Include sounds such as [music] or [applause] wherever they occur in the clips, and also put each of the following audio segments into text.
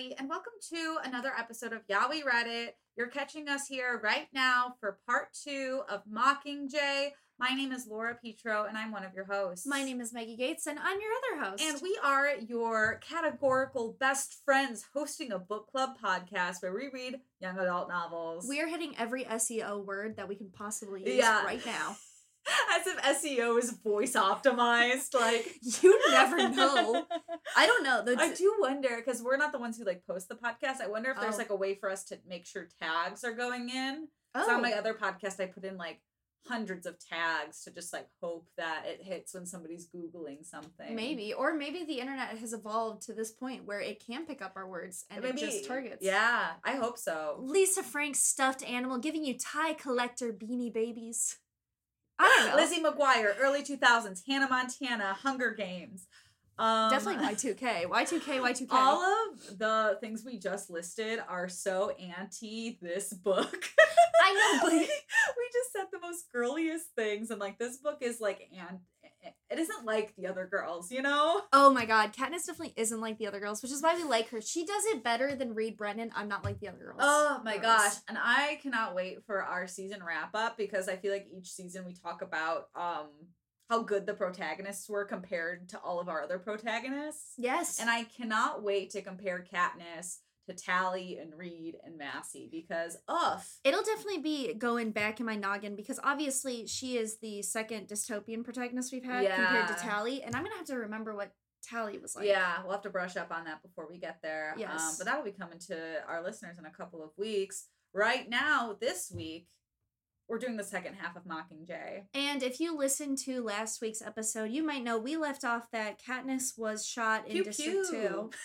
everybody, and welcome to another episode of Yeah We Read You're catching us here right now for part two of Mockingjay. My name is Laura Petro, and I'm one of your hosts. My name is Maggie Gates, and I'm your other host. And we are your categorical best friends hosting a book club podcast where we read young adult novels. we are hitting every SEO word that we can possibly use Yeah. right now. [laughs] [laughs] As if SEO is voice optimized. Like, [laughs] You never know. I don't know. The, I do wonder because we're not the ones who like post the podcast. I wonder if there's Oh. like a way for us to make sure tags are going in. oh, So on my oh. other podcast, I put in like hundreds of tags to just like hope that it hits when somebody's googling something. maybe, or maybe the internet has evolved to this point where it can pick up our words and maybe it just targets. Yeah, I hope so. Lisa Frank's stuffed animal giving you tie collector beanie babies. I don't know. Lizzie McGuire, early two thousands, Hannah Montana, Hunger Games. Um, Definitely Y2K. Y2K, Y2K. All of the things we just listed are so anti this book. I know, but- we, [laughs] we just said the most girliest things, and like this book is like, and it isn't like the other girls, you know? Oh my god, Katniss definitely isn't like the other girls, which is why we like her. She does it better than Reed Brennan. I'm not like the other girls. Oh my Gross. gosh. And I cannot wait for our season wrap up because I feel like each season we talk about um how good the protagonists were compared to all of our other protagonists. Yes. And I cannot wait to compare Katniss to Tally and Reed and Massey because ugh. It'll definitely be going back in my noggin because obviously she is the second dystopian protagonist we've had compared to Tally, and I'm gonna have to remember what Tally was like. yeah, we'll have to brush up on that before we get there. Um, Yes. but that'll be coming to our listeners in a couple of weeks. Right now, this week, we're doing the second half of Mockingjay. And if you listened to last week's episode, you might know we left off that Katniss was shot in Pew District pew. Two. [laughs]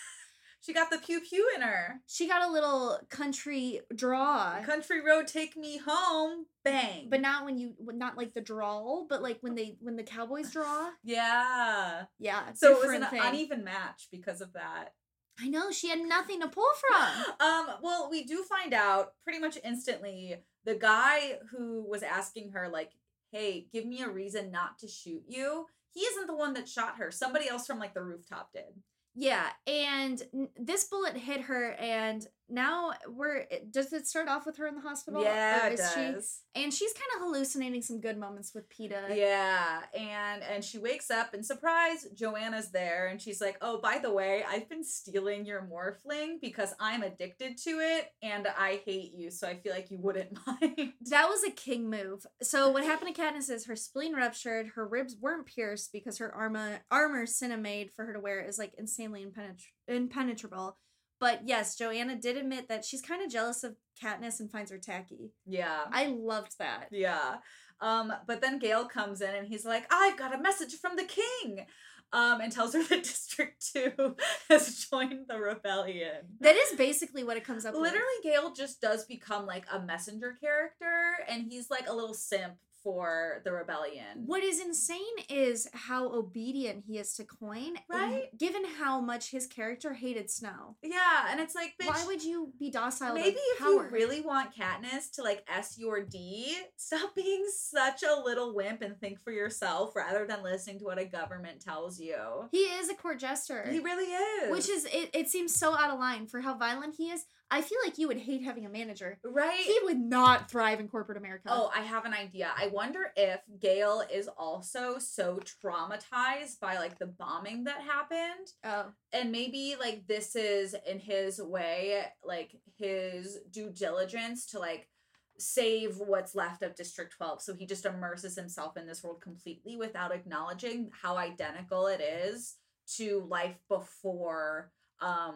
She got the pew pew in her. She got a little country draw. Country road, take me home. Bang. but not when you not like the drawl, but like when they when the cowboys draw. [sighs] yeah. Yeah. So it was an thing. uneven match because of that. I know she had nothing to pull from. [gasps] um. Well, we do find out pretty much instantly. The guy who was asking her, like, "Hey, give me a reason not to shoot you." He isn't the one that shot her. Somebody else from like the rooftop did. Yeah, and this bullet hit her, and now we're. Does it start off with her in the hospital? yeah, it is she- does. and she's kind of hallucinating some good moments with Peeta. Yeah, and and she wakes up and surprise, Johanna's there, and she's like, "Oh, by the way, I've been stealing your morphling because I'm addicted to it, and I hate you, so I feel like you wouldn't [laughs] mind." That was a king move. So what happened to [laughs] Katniss is her spleen ruptured, her ribs weren't pierced because her armor armor Cinna made for her to wear is like insanely impenetra- impenetrable. But yes, Johanna did admit that she's kind of jealous of Katniss and finds her tacky. yeah, I loved that. yeah. Um, but then Gale comes in and he's like, "I've got a message from the king," um, and tells her [laughs] that District Two [laughs] has joined the rebellion. That is basically what it comes up with. Literally, Gale just does become like a messenger character, and he's like a little simp for the rebellion. What is insane is how obedient he is to Coin, Right? Given how much his character hated Snow. Yeah, and it's like, bitch, Why would you be docile? maybe if power? you really want Katniss to like S your D, stop [laughs] being such a little wimp and think for yourself rather than listening to what a government tells you. he is a court jester. He really is. which is it, it seems so out of line for how violent he is. I feel like you would hate having a manager. right. He would not thrive in corporate America. Oh, I have an idea. I wonder if Gale is also so traumatized by like the bombing that happened oh. and maybe like this is in his way like his due diligence to like save what's left of district 12 so he just immerses himself in this world completely without acknowledging how identical it is to life before um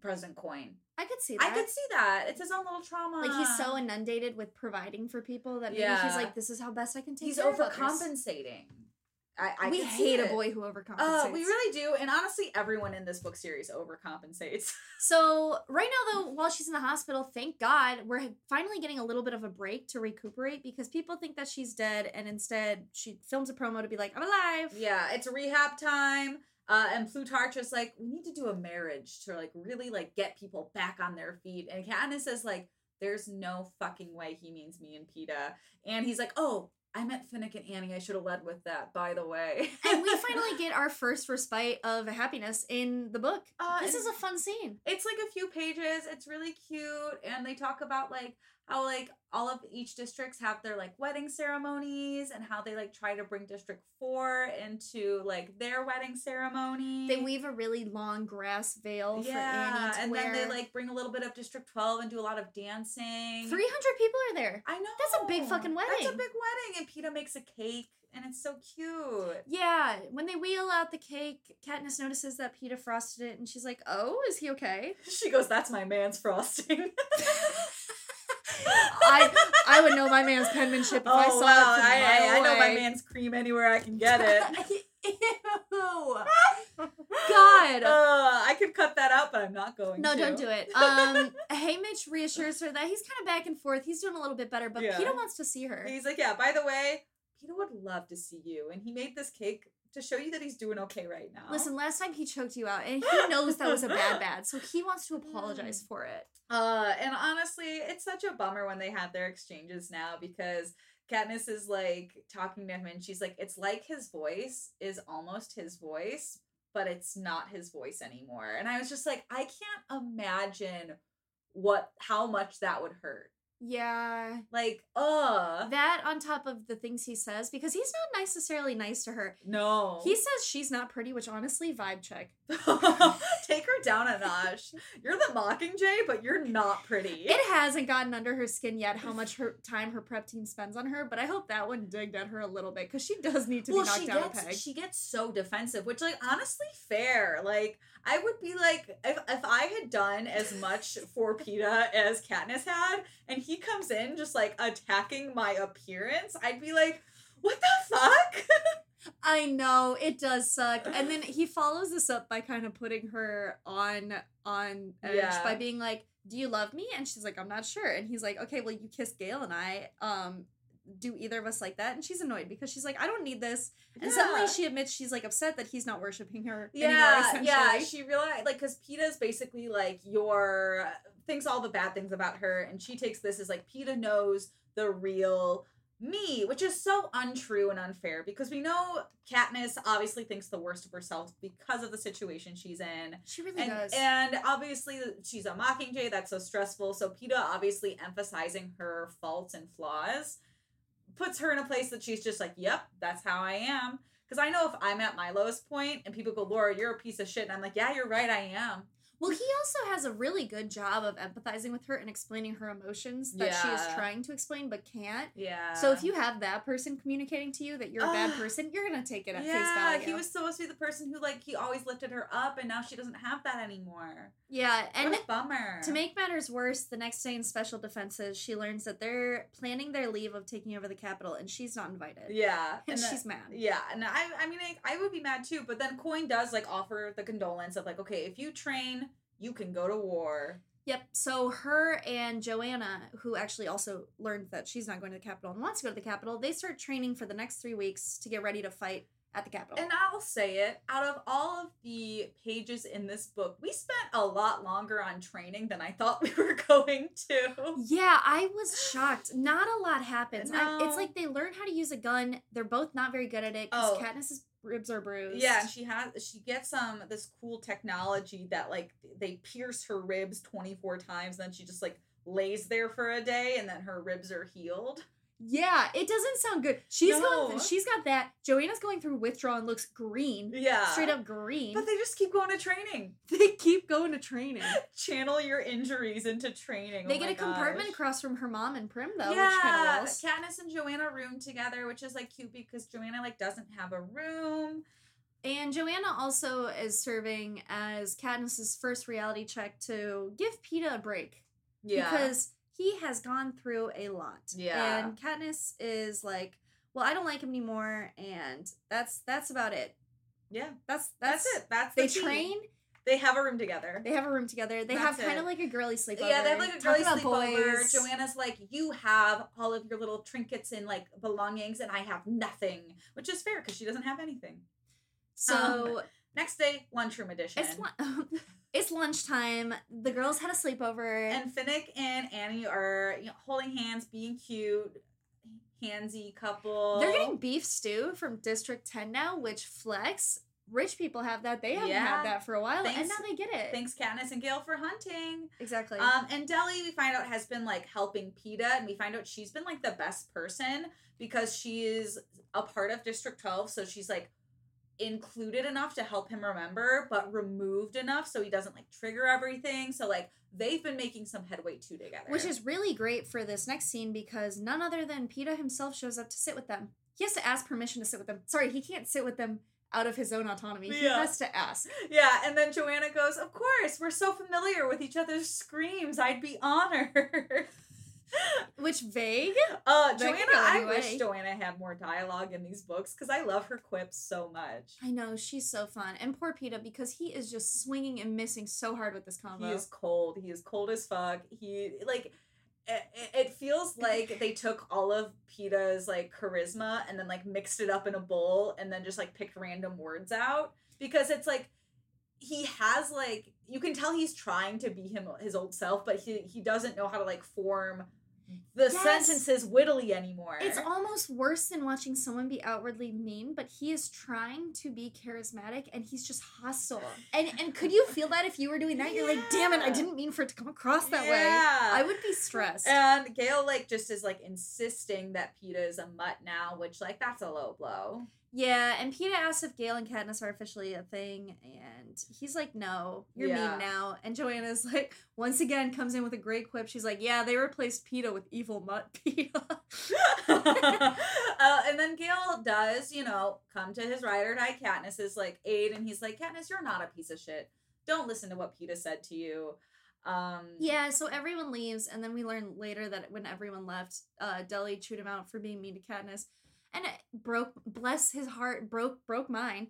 president coin I could see that. i could see that it's his own little trauma like he's so inundated with providing for people that maybe Yeah. he's like, this is how best I can take he's care of overcompensating I, I we hate a boy who overcompensates. Uh, we really do, and honestly, everyone in this book series overcompensates. [laughs] So right now, though, while she's in the hospital, thank God we're finally getting a little bit of a break to recuperate because people think that she's dead, and instead she films a promo to be like, "I'm alive." Yeah, it's rehab time. Uh, and Plutarch is like, we need to do a marriage to like really like get people back on their feet. And Katniss is like, there's no fucking way he means me and Peeta. And he's like, oh, I met Finnick and Annie. I should have led with that, by the way. [laughs] and we [laughs] finally get our first respite of happiness in the book. Uh, this is a fun scene. it's like a few pages. It's really cute, and they talk about like how like all of each districts have their like wedding ceremonies and how they like try to bring District Four into like their wedding ceremony. They weave a really long grass veil for Annie to and wear. then they like bring a little bit of District Twelve and do a lot of dancing. 300 people are there. I know That's a big fucking wedding That's a big wedding, and Peeta makes a cake, and it's so cute. Yeah, when they wheel out the cake, Katniss notices that Peeta frosted it, and she's like, "Oh, is he okay?" [laughs] She goes, "That's my man's frosting." [laughs] [laughs] I I would know my man's penmanship if I oh saw wow! it I, I, I know my man's cream anywhere I can get it. Ew. [laughs] God. Uh, I could cut that out, but I'm not going no, to. don't do it. [laughs] Um, Haymitch reassures her that he's kind of back and forth. He's doing a little bit better, but Yeah. Peeta wants to see her. He's like, yeah, by the way, Peeta would love to see you. And he made this cake to show you that he's doing okay right now. Listen, last time he choked you out, and he knows that was a bad [laughs] bad, so he wants to apologize for it. Uh, and honestly, it's such a bummer when they had their exchanges now because Katniss is like talking to him and she's like, it's like his voice is almost his voice, but it's not his voice anymore. And I was just like, I can't imagine what how much that would hurt. Yeah. Like, uh That on top of the things he says, because he's not necessarily nice to her. no. He says she's not pretty, which honestly, vibe check. [laughs] Take her down a notch. You're the Mockingjay, but you're not pretty. It hasn't gotten under her skin yet how much her time her prep team spends on her, but I hope that one digged at her a little bit because she does need to be knocked she down gets a peg. she gets so defensive, which like honestly fair. Like I would be like if if I had done as much for Peeta as Katniss had, and he comes in just like attacking my appearance, I'd be like, what the fuck? [laughs] I know it does suck, and then [laughs] he follows this up by kind of putting her on on edge Yeah. by being like, "Do you love me?" And she's like, "I'm not sure." And he's like, "Okay, well, you kissed Gale and I. Um, do either of us like that?" And she's annoyed because she's like, "I don't need this." And suddenly she admits she's like upset that he's not worshiping her yeah, anymore. Yeah. She realized like because Peeta's basically like your thinks all the bad things about her, and she takes this as like Peeta knows the real me, which is so untrue and unfair because we know Katniss obviously thinks the worst of herself because of the situation she's in. she really And, does. and obviously she's a mockingjay that's so stressful so Peeta obviously emphasizing her faults and flaws puts her in a place that she's just like yep that's how i am because i know if i'm at my lowest point and people go laura you're a piece of shit and i'm like yeah you're right i am Well, he also has a really good job of empathizing with her and explaining her emotions that she is trying to explain but can't. yeah So if you have that person communicating to you that you're a bad person, you're gonna take it at face value. yeah he was supposed to be the person who like he always lifted her up and now she doesn't have that anymore yeah, and what a bummer to make matters worse, the next day in special defenses, she learns that they're planning their leave of taking over the Capitol, and she's not invited. yeah [laughs] and that- she's mad. Yeah, and I I mean I, I would be mad too, but then Coin does like offer the condolence of like, okay, if you train, you can go to war. Yep. So her and Johanna, who actually also learned that she's not going to the Capitol and wants to go to the Capitol, they start training for the next three weeks to get ready to fight at the Capitol. And I'll say it, out of all of the pages in this book, we spent a lot longer on training than I thought [laughs] we were going to. Yeah, I was shocked. Not a lot happens. I, it's like they learn how to use a gun. They're both not very good at it because Oh. Katniss's ribs are bruised. Yeah, and she has she gets um this cool technology that like they pierce her ribs 24 times, and then she just like lays there for a day and then her ribs are healed. Yeah, it doesn't sound good. She's going. She's got that. Johanna's going through withdrawal and looks green, Yeah. straight up green. But they just keep going to training. [laughs] they keep going to training. [laughs] Channel your injuries into training. They Oh get a compartment across from her mom and Prim though, yeah, which kind. Katniss and Johanna room together, which is like cute because Johanna like doesn't have a room. And Johanna also is serving as Katniss's first reality check to give Peeta a break. Yeah, Because he has gone through a lot. Yeah. And Katniss is like, well, I don't like him anymore, and that's that's about it. yeah, That's that's, that's, it. That's They the train. They have a room together. They have a room together. They That's have kind of like a girly sleepover. Yeah, they have like a girly sleepover. Johanna's like, you have all of your little trinkets and like belongings, and I have nothing, which is fair because she doesn't have anything. So um, Next day, lunchroom edition. it's lun- [laughs] it's lunchtime. The girls had a sleepover. and Finnick and Annie are you know, holding hands, being cute. handsy couple. They're getting beef stew from District 10 now, which flex. Rich people have that. They haven't Yeah. had that for a while, and now they get it. Thanks, Katniss and Gale, for hunting. Exactly. Um, and Delly, we find out has been like helping Peeta, and we find out she's been like the best person because she is a part of District 12, so she's like included enough to help him remember, but removed enough so he doesn't like trigger everything. So like they've been making some headway too together. Which is really great for this next scene because none other than Peeta himself shows up to sit with them. He has to ask permission to sit with them. Sorry, he can't sit with them out of his own autonomy. He Yeah. has to ask. yeah, and then Johanna goes, Of course, we're so familiar with each other's screams. I'd be honored. [laughs] Which vague? Uh, Johanna, I wish. Johanna had more dialogue in these books because I love her quips so much. I know, she's so fun. And poor Peeta because he is just swinging and missing so hard with this combo. He is cold. He is cold as fuck. He like it, it feels like they took all of Peeta's like charisma and then like mixed it up in a bowl and then just like picked random words out because it's like he has like you can tell he's trying to be him his old self but he he doesn't know how to like form the Yes. sentences wittily anymore. It's almost worse than watching someone be outwardly mean, but he is trying to be charismatic and he's just hostile. And and could you feel that if you were doing that? You're like, damn it, I didn't mean for it to come across that way. I would be stressed. And Gale like just is like insisting that Peeta is a mutt now, which like that's a low blow. Yeah, and Peeta asks if Gale and Katniss are officially a thing, and he's like, "No, you're Yeah. mean now." And Johanna's [laughs] like, once again, comes in with a great quip. She's like, "Yeah, they replaced Peeta with evil mutt [laughs] Peeta." [laughs] uh, and then Gale does, you know, come to his ride or die Katniss's like aid, and he's like, Katniss, you're not a piece of shit. Don't listen to what Peeta said to you. Um, yeah, so everyone leaves, and then we learn later that when everyone left, uh, Delly chewed him out for being mean to Katniss, and it broke, bless his heart, broke broke mine.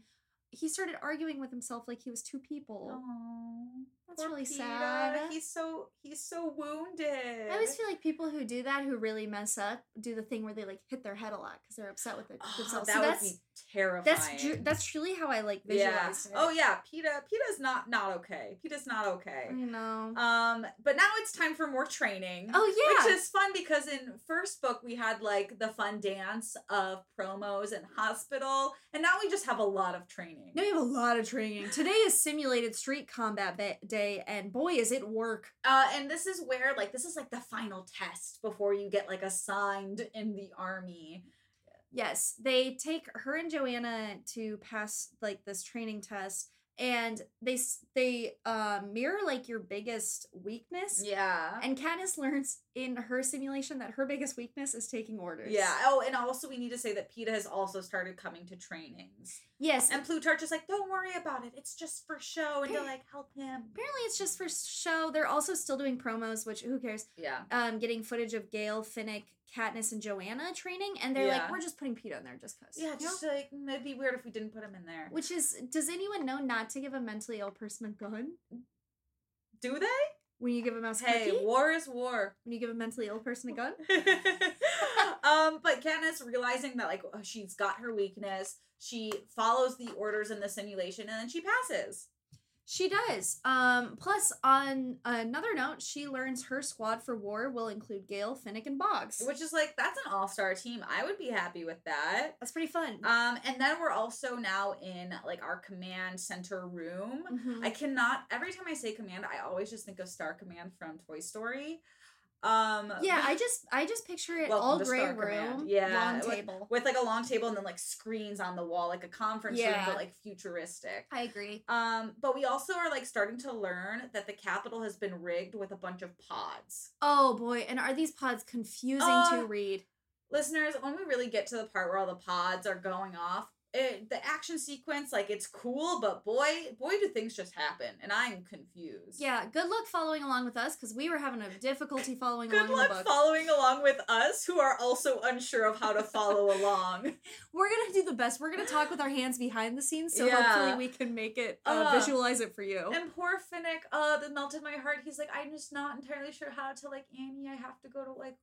He started arguing with himself like he was two people. Aw, That's really Peeta. sad. He's so he's so wounded. I always feel like people who do that, who really mess up, do the thing where they like hit their head a lot because they're upset with it Oh, themselves. that so would that's be terrifying. that's tru- that's truly how I like yeah. visualize it. Oh yeah, Peeta. Peeta's not not okay. Peeta's not okay. I know. Um, but now it's time for more training. oh yeah. Which is fun because in first book we had like the fun dance of promos and hospital, and now we just have a lot of training. now we have a lot of training. Today is simulated street combat ba- day, and boy, is it work. Uh, and this is where like this is like the final test before you get like assigned in the army. Yes, they take her and Johanna to pass like this training test, and they they uh, mirror like your biggest weakness. Yeah. And Katniss learns in her simulation that her biggest weakness is taking orders. Yeah. Oh, and also we need to say that Peeta has also started coming to trainings. Yes. And Plutarch is like, don't worry about it. It's just for show and to like help him. apparently it's just for show. They're also still doing promos, which who cares? Yeah. Um, getting footage of Gale, Finnick, Katniss, and Johanna training, and they're Yeah. like, we're just putting Peeta in there just cause. Yeah, you know? just like it'd be weird if we didn't put him in there. Which is, does anyone know not to give a mentally ill person a gun Do they? when you give a mouse Hey, cookie? war is war. When you give a mentally ill person a gun? [laughs] um, but Katniss realizing that like she's got her weakness, she follows the orders in the simulation and then she passes. She does. Um, plus, on another note, she learns her squad for war will include Gale, Finnick, and Boggs. Which is like that's an all-star team. I would be happy with that. That's pretty fun. Um, and then we're also now in like our command center room. Mhm. I cannot every time I say command, I always just think of Star Command from Toy Story. Um yeah, I just I just picture it all gray room, Command. Yeah, long with- table. with like a long table and then like screens on the wall, like a conference room, but like futuristic. I agree. Um, but we also are like starting to learn that the Capitol has been rigged with a bunch of pods. Oh boy, and are these pods confusing Uh, to read? Listeners, when we really get to the part where all the pods are going off, it, the action sequence, like it's cool, but boy, boy, do things just happen, and I'm confused. Yeah, good luck following along with us because we were having a difficulty following Good along luck following along with us, who are also unsure of how to follow [laughs] along. we're gonna do the best. We're gonna talk with our hands behind the scenes, so Yeah. hopefully we can make it uh, Uh, visualize it for you. And poor Finnick, uh, that melted my heart. He's like, I'm just not entirely sure how to like Annie. I have to go to like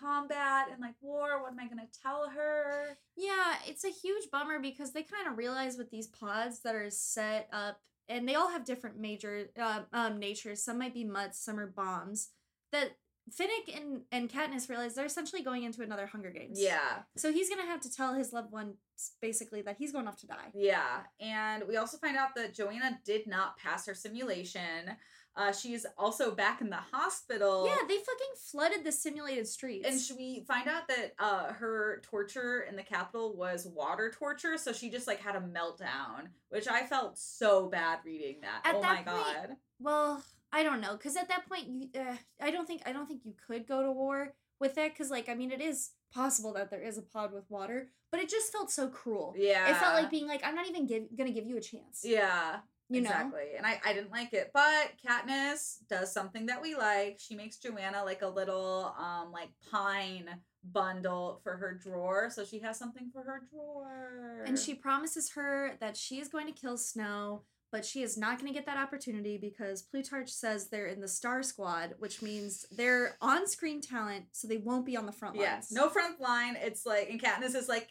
combat and like war. What am I gonna tell her? Yeah, it's a huge bummer because they kind of realize with these pods that are set up, and they all have different major uh, um, natures. Some might be mutts, some are bombs. That Finnick and and Katniss realize they're essentially going into another Hunger Games. Yeah. So he's gonna have to tell his loved one basically that he's going off to die. Yeah. And we also find out that Johanna did not pass her simulation. Uh, she's also back in the hospital. Yeah, they fucking flooded the simulated streets. And should we find out that uh her torture in the Capitol was water torture, so she just like had a meltdown, which I felt so bad reading that. At oh that my point- god. well, I don't know, because at that point, you, uh, I don't think I don't think you could go to war with that, because like I mean, it is possible that there is a pod with water, but it just felt so cruel. Yeah. It felt like being like, I'm not even give, gonna give you a chance. Yeah. You know. exactly. And I, I didn't like it. But Katniss does something that we like. She makes Johanna like a little um like pine bundle for her drawer. So she has something for her drawer. And she promises her that she is going to kill Snow, but she is not going to get that opportunity because Plutarch says they're in the Star Squad, which means they're on screen talent, so they won't be on the front lines. Yes. No front line. It's like and Katniss is like,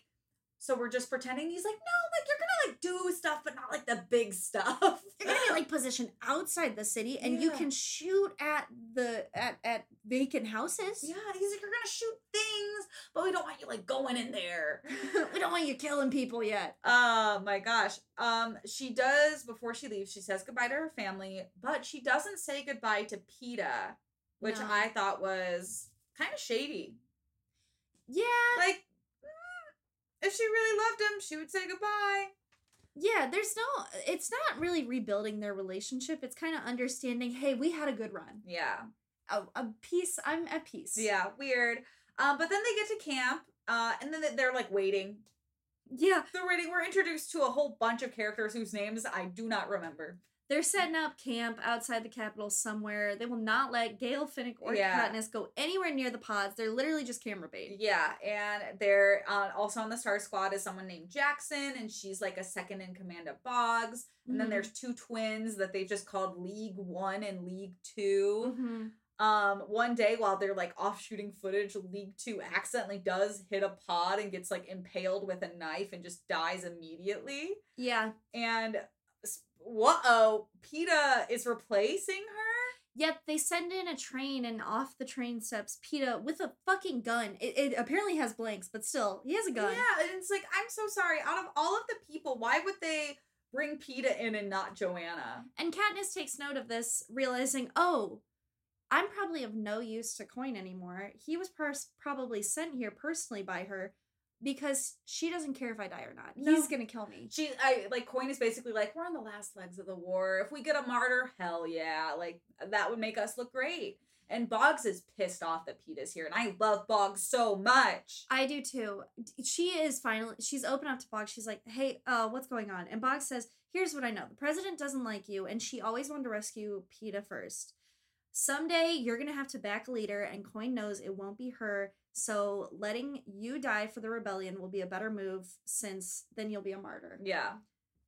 so we're just pretending. He's like, no, like you're gonna like do stuff, but not like the big stuff. [laughs] You're gonna be like positioned outside the city, and you can shoot at the at at vacant houses. yeah, he's like, you're gonna shoot things, but we don't want you like going in there. [laughs] we don't want you killing people yet. Oh my gosh. Um, she does before she leaves. She says goodbye to her family, but she doesn't say goodbye to Peeta, which No. I thought was kind of shady. Yeah, Like, if she really loved him, she would say goodbye. yeah. There's no. It's not really rebuilding their relationship. It's kind of understanding. Hey, we had a good run. Yeah, A, a peace. I'm at peace. yeah, weird. Um, but then they get to camp, uh, and then they're like waiting. Yeah. They're waiting. We're introduced to a whole bunch of characters whose names I do not remember. They're setting up camp outside the Capitol somewhere. They will not let Gale, Finnick, or Yeah. Katniss go anywhere near the pods. They're literally just camera bait. Yeah, and they're uh, also on the Star Squad is someone named Jackson, and she's like a second in command of Boggs. And then Mhm. there's two twins that they've just called Leeg One and Leeg 2 Mhm. Um, one day while they're like off shooting footage, Leeg Two accidentally does hit a pod and gets like impaled with a knife and just dies immediately. Yeah. And what? Oh, Peeta is replacing her. Yet they send in a train, and off the train steps Peeta with a fucking gun. It, it apparently has blanks, but still, he has a gun. Yeah, and it's like I'm so sorry. Out of all of the people, why would they bring Peeta in and not Johanna? And Katniss takes note of this, realizing, oh, I'm probably of no use to Coin anymore. He was pers- probably sent here personally by her because she doesn't care if I die or not. No. He's gonna kill me. She, I like Coin is basically like we're on the last legs of the war. If we get a martyr, hell yeah, like that would make us look great. And Boggs is pissed off that Peeta's here, and I love Boggs so much. I do too. She is finally she's open up to Boggs. She's like, "Hey, uh, what's going on?" And Boggs says, "Here's what I know. The president doesn't like you, and she always wanted to rescue Peeta first. Someday you're gonna have to back a leader, and Coin knows it won't be her. So letting you die for the rebellion will be a better move, since then you'll be a martyr. Yeah,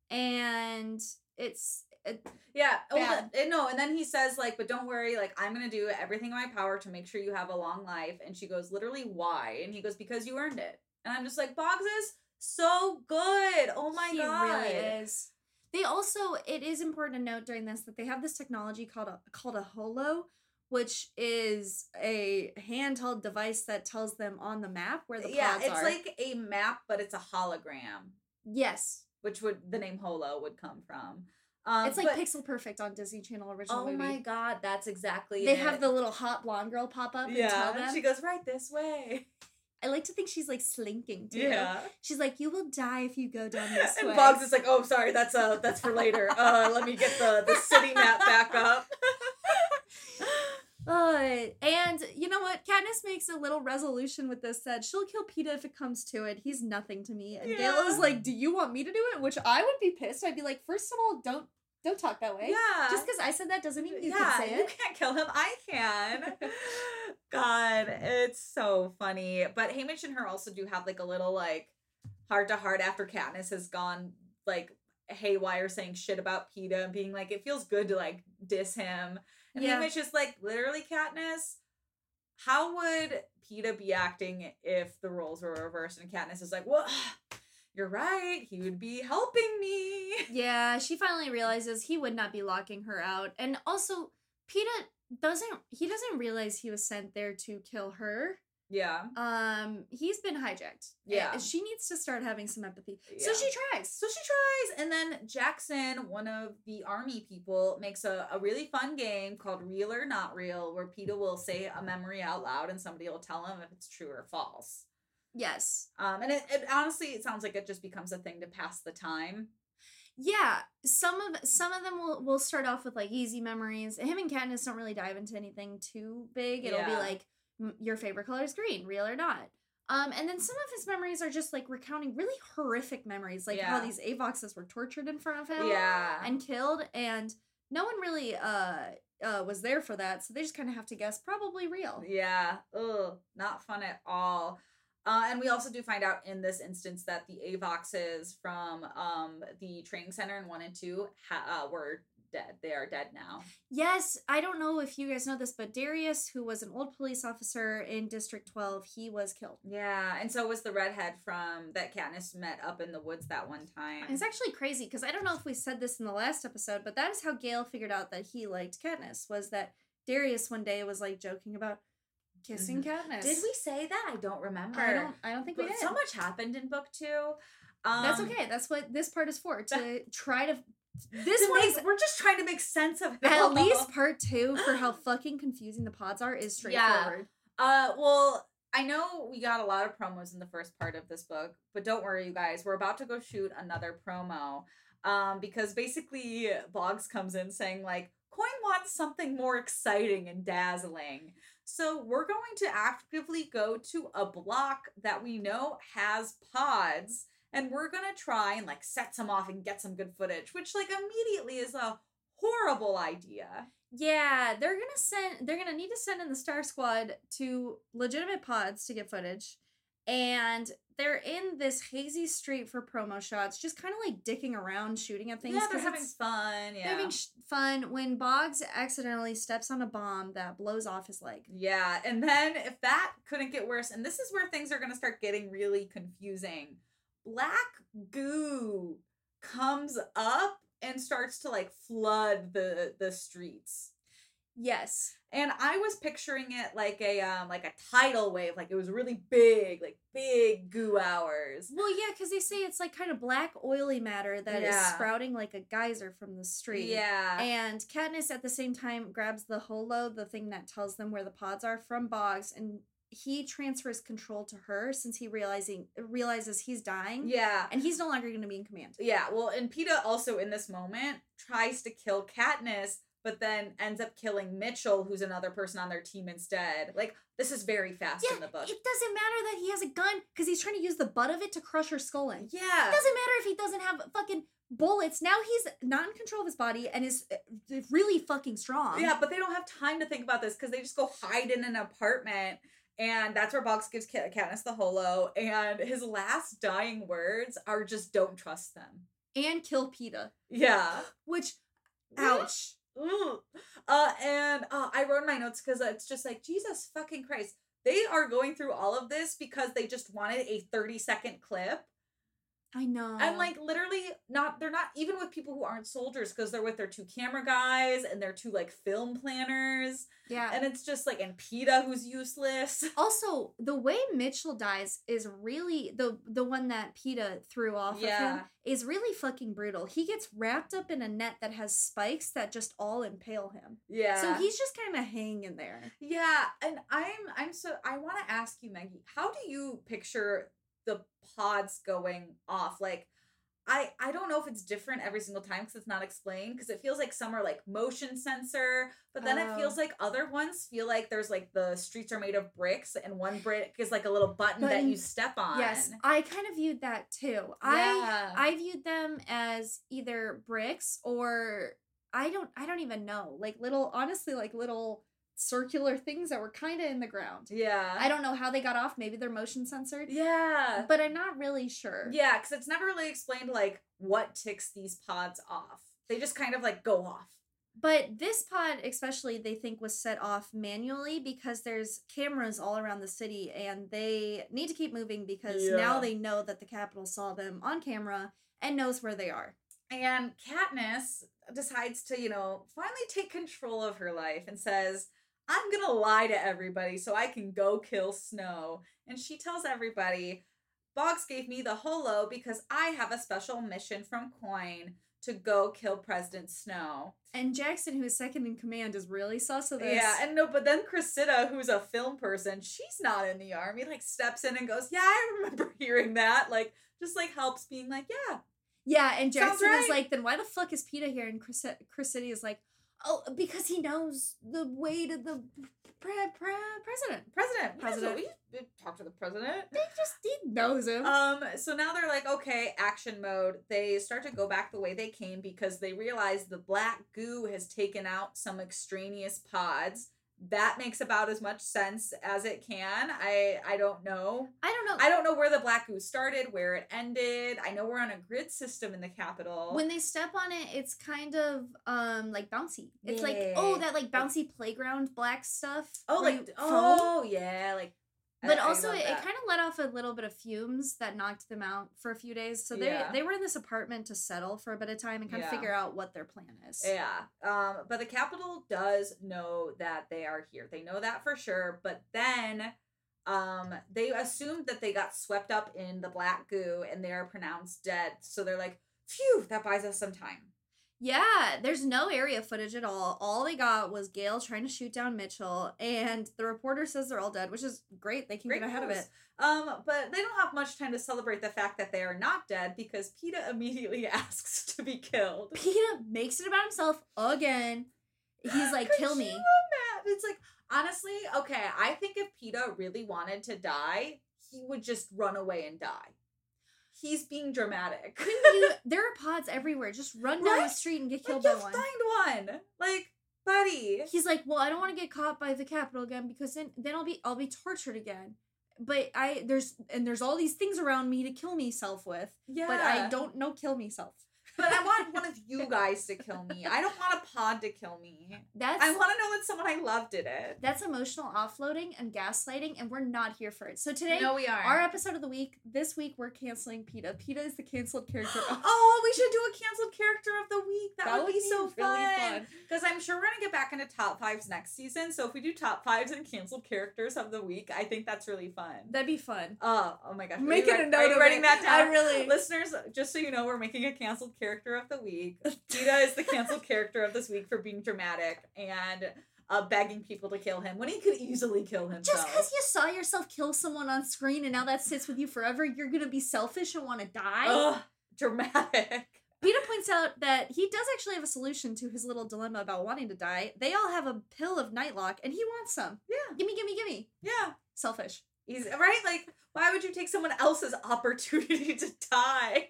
And it's it, yeah. Oh, bad. the- and no, and then he says like, but don't worry, like I'm gonna do everything in my power to make sure you have a long life. And she goes, literally, why? And he goes, because you earned it. And I'm just like, Boggs is so good. Oh my he god, really is. They also it is important to note during this that they have this technology called a called a holo, which is a handheld device that tells them on the map where the yeah, it's are. like a map, but it's a hologram, yes, which would the name Holo would come from. Um, it's like but- Pixel Perfect on Disney Channel original Oh movie. my god, that's exactly They it. have the little hot blonde girl pop up and tell yeah. them. She goes right this way. I like to think she's like slinking too. Yeah. She's like, "You will die if you go down [laughs] this And way." Boggs is like, oh, sorry, that's uh, that's for later. Uh, let me get the the city map back up. [laughs] Uh, and you know what? Katniss makes a little resolution with this that she'll kill Peeta if it comes to it. He's nothing to me. And Gale is like, "Do you want me to do it?" Which I would be pissed. I'd be like, first of all, don't don't talk that way. Yeah. Just because I said that doesn't mean you yeah, can say it. You can't kill him. I can. [laughs] God, it's so funny. But Haymitch and her also do have like a little like heart to heart after Katniss has gone like haywire saying shit about Peeta and being like, it feels good to like diss him. And Yeah. Haymitch is like, literally, Katniss, how would Peeta be acting if the roles were reversed? And Katniss is like, well, [sighs] you're right. He would be helping me. [laughs] Yeah, she finally realizes he would not be locking her out. And also, Peeta doesn't he doesn't realize he was sent there to kill her. Yeah. Um, he's been hijacked. Yeah. And she needs to start having some empathy. Yeah. So she tries. So she tries, and then Jackson, one of the army people, makes a, a really fun game called Real or Not Real, where Peeta will say a memory out loud and somebody will tell him if it's true or false. Yes. Um, and it, it honestly, it sounds like it just becomes a thing to pass the time. Yeah. Some of some of them will will start off with like easy memories. Him and Katniss don't really dive into anything too big. It'll be like "M- your favorite color is green, real or not. Um, and then some of his memories are just like recounting really horrific memories, like how these Avoxes were tortured in front of him. Yeah. and killed and no one really uh uh was there for that so they just kind of have to guess probably real Yeah. Ugh. Not fun at all. Uh, and we also do find out in this instance that the Avoxes from um, the training center in one and two ha- uh, were dead. They are dead now. yes i don't know if you guys know this but darius who was an old police officer in district 12 he was killed Yeah, and so was the redhead from that Katniss met up in the woods that one time. it's actually crazy because i don't know if we said this in the last episode but that is how gale figured out that he liked katniss was that darius one day was like joking about kissing katniss Did we say that? I don't remember. i don't i don't think we did so much happened in book two. Um, that's okay that's what this part is for to [laughs] try to this one is we're just trying to make sense of it. At least part two for how [gasps] fucking confusing the pods are is straightforward. yeah. Uh, well, I know we got a lot of promos in the first part of this book, but don't worry, you guys. We're about to go shoot another promo. Um, because basically Boggs comes in saying like, Coin wants something more exciting and dazzling. So we're going to actively go to a block that we know has pods, and we're gonna try and like set some off and get some good footage, which like immediately is a horrible idea. Yeah, they're gonna send. They're gonna need to send in the Star Squad to legitimate pods to get footage, and they're in this hazy street for promo shots, just kind of like dicking around, shooting at things. yeah, they're having fun. Yeah. Having sh- fun when Boggs accidentally steps on a bomb that blows off his leg. Yeah, and then if that couldn't get worse, and this is where things are going to start getting really confusing. Black goo comes up and starts to like flood the the streets. Yes. And I was picturing it like a um like a tidal wave, like it was really big, like big goo hours. Well, yeah, because they say it's like kind of black oily matter that is Yeah. sprouting like a geyser from the street. Yeah. And Katniss at the same time grabs the holo, the thing that tells them where the pods are from Boggs, and he transfers control to her since he realizing realizes he's dying. yeah. And he's no longer gonna be in command. Yeah, well, and Peeta also in this moment tries to kill Katniss, but then ends up killing Mitchell, who's another person on their team instead. Like, this is very fast Yeah, in the book. it doesn't matter that he has a gun because he's trying to use the butt of it to crush her skull in. Yeah. It doesn't matter if he doesn't have fucking bullets. Now he's not in control of his body and is uh, really fucking strong. Yeah, but they don't have time to think about this because they just go hide in an apartment. And that's where Boggs gives Kat- Katniss the holo. And his last dying words are just don't trust them. And kill Peeta. Yeah. [gasps] Which, ouch. Ooh. Uh, and uh, I wrote in my notes because it's just like, Jesus fucking Christ. They are going through all of this because they just wanted a 30 second clip. I know. And like literally not they're not even with people who aren't soldiers because they're with their two camera guys and their two like film planners. yeah. And it's just like and Peeta who's useless. [laughs] also, the way Mitchell dies is really the the one that Peeta threw off of Yeah. him is really fucking brutal. He gets wrapped up in a net that has spikes that just all impale him. Yeah. So he's just kind of hanging there. Yeah, and I'm I'm so I want to ask you, Maggie, how do you picture the pods going off? Like, I I don't know if it's different every single time because it's not explained. Because it feels like some are like motion sensor, but then it Oh. feels like other ones feel like there's like the streets are made of bricks and one brick is like a little button that you step on. Yes, I kind of viewed that too. Yeah. I I viewed them as either bricks or I don't I don't even know. Like little honestly like little circular things that were kind of in the ground. Yeah. I don't know how they got off. Maybe they're motion censored. Yeah. But I'm not really sure. Yeah, because it's never really explained like what ticks these pods off. They just kind of like go off. But this pod, especially, they think was set off manually because there's cameras all around the city and they need to keep moving because Yeah. now they know that the Capitol saw them on camera and knows where they are. And Katniss decides to, you know, finally take control of her life and says, I'm gonna lie to everybody so I can go kill Snow. And she tells everybody, Boggs gave me the holo because I have a special mission from Coin to go kill President Snow. And Jackson, who is second in command, is really sus of this. Yeah, and no, but then Cressida, who's a film person, she's not in the army, like steps in and goes, Yeah, I remember [laughs] hearing that. Like, just like helps being like, Yeah. Yeah, and Jackson is like, then why the fuck is Peeta here? And City is like, oh, because he knows the way to the pre- pre- president. President. President. We, we talk to the president. They just he knows him. Um, so now they're like, okay, action mode. They start to go back the way they came because they realize the black goo has taken out some extraneous pods. That makes about as much sense as it can. I I don't know. I don't know. I don't know where the black goo started, where it ended. I know we're on a grid system in the Capitol. when they step on it, it's kind of um like bouncy. It's like oh that like bouncy playground black stuff. oh, like oh yeah, like. I- But I also, love it, it kind of let off a little bit of fumes that knocked them out for a few days. So they Yeah. they were in this apartment to settle for a bit of time and kind Yeah. of figure out what their plan is. Yeah. Um, but the Capitol does know that they are here. They know that for sure. But then um they assumed that they got swept up in the black goo and they are pronounced dead. So they're like, phew, that buys us some time. Yeah, there's no area footage at all. All they got was Gale trying to shoot down Mitchell, and the reporter says they're all dead, which is great. They can Great get ahead news. of it. Um, but they don't have much time to celebrate the fact that they are not dead because Peeta immediately [laughs] asks to be killed. Peeta makes it about himself again. He's like, kill me. It's like honestly, okay, I think if Peeta really wanted to die, he would just run away and die. He's being dramatic. Couldn't you? [laughs] There are pods everywhere. Just run down the street and get Like, killed you'll by one. Just find one. Like, buddy. He's like, well, I don't want to get caught by the Capitol again because then then I'll be I'll be tortured again. But I there's and there's all these things around me to kill myself with. Yeah. But I don't know kill myself. But I want one of you guys to kill me. I don't want a pod to kill me. That's I want to know that someone I love did it. that's emotional offloading and gaslighting, and we're not here for it. So today, no, we are. our episode of the week, this week we're canceling Peeta. Peeta is the canceled character. [gasps] of- oh, we should do a canceled character of the week. That, That would, would be, be so really fun. fun. Because I'm sure we're gonna get back into top fives next season. So if we do top fives and canceled characters of the week, I think that's really fun. That'd be fun. Oh, oh my gosh. Are you Making a note Are you of writing it. that down? I really- Listeners, just so you know, we're making a canceled character of the week. Peeta is the canceled character of this week for being dramatic and uh, begging people to kill him when he could easily kill himself. Just because you saw yourself kill someone on screen and now that sits with you forever, you're gonna be selfish and want to die. Ugh, dramatic. Peeta points out that he does actually have a solution to his little dilemma about wanting to die. They all have a pill of nightlock, and he wants some. Yeah, Gimme, gimme, gimme. yeah. Selfish. He's right. Like, why would you take someone else's opportunity [laughs] to die?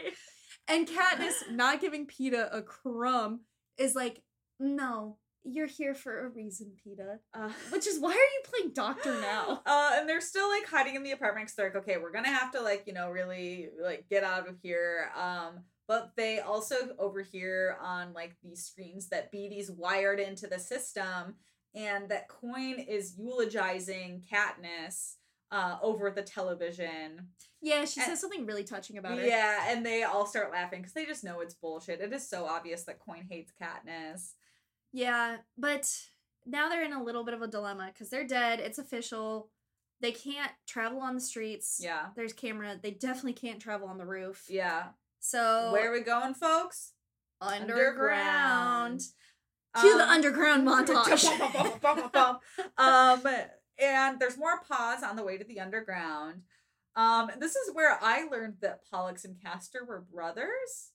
And Katniss, not giving Peeta a crumb, is like, no, you're here for a reason, Peeta. Uh, [laughs] Which is why are you playing doctor now? [gasps] Uh, and they're still like hiding in the apartment because they're like, okay, we're gonna have to like you know really like get out of here. Um, but they also overhear on like these screens that Beetee's wired into the system, and that Coin is eulogizing Katniss uh over the television. Yeah, she And- says something really touching about her. Yeah, and they all start laughing because they just know it's bullshit. It is so obvious that Coin hates Katniss. Yeah, but now they're in a little bit of a dilemma because they're dead. It's official. They can't travel on the streets. Yeah, There's camera. They definitely can't travel on the roof. yeah. So Where are we going, folks? underground. Cue the Um, underground [laughs] montage. [laughs] [laughs] um, and there's more pause on the way to the underground. Um, this is where I learned that Pollux and Castor were brothers.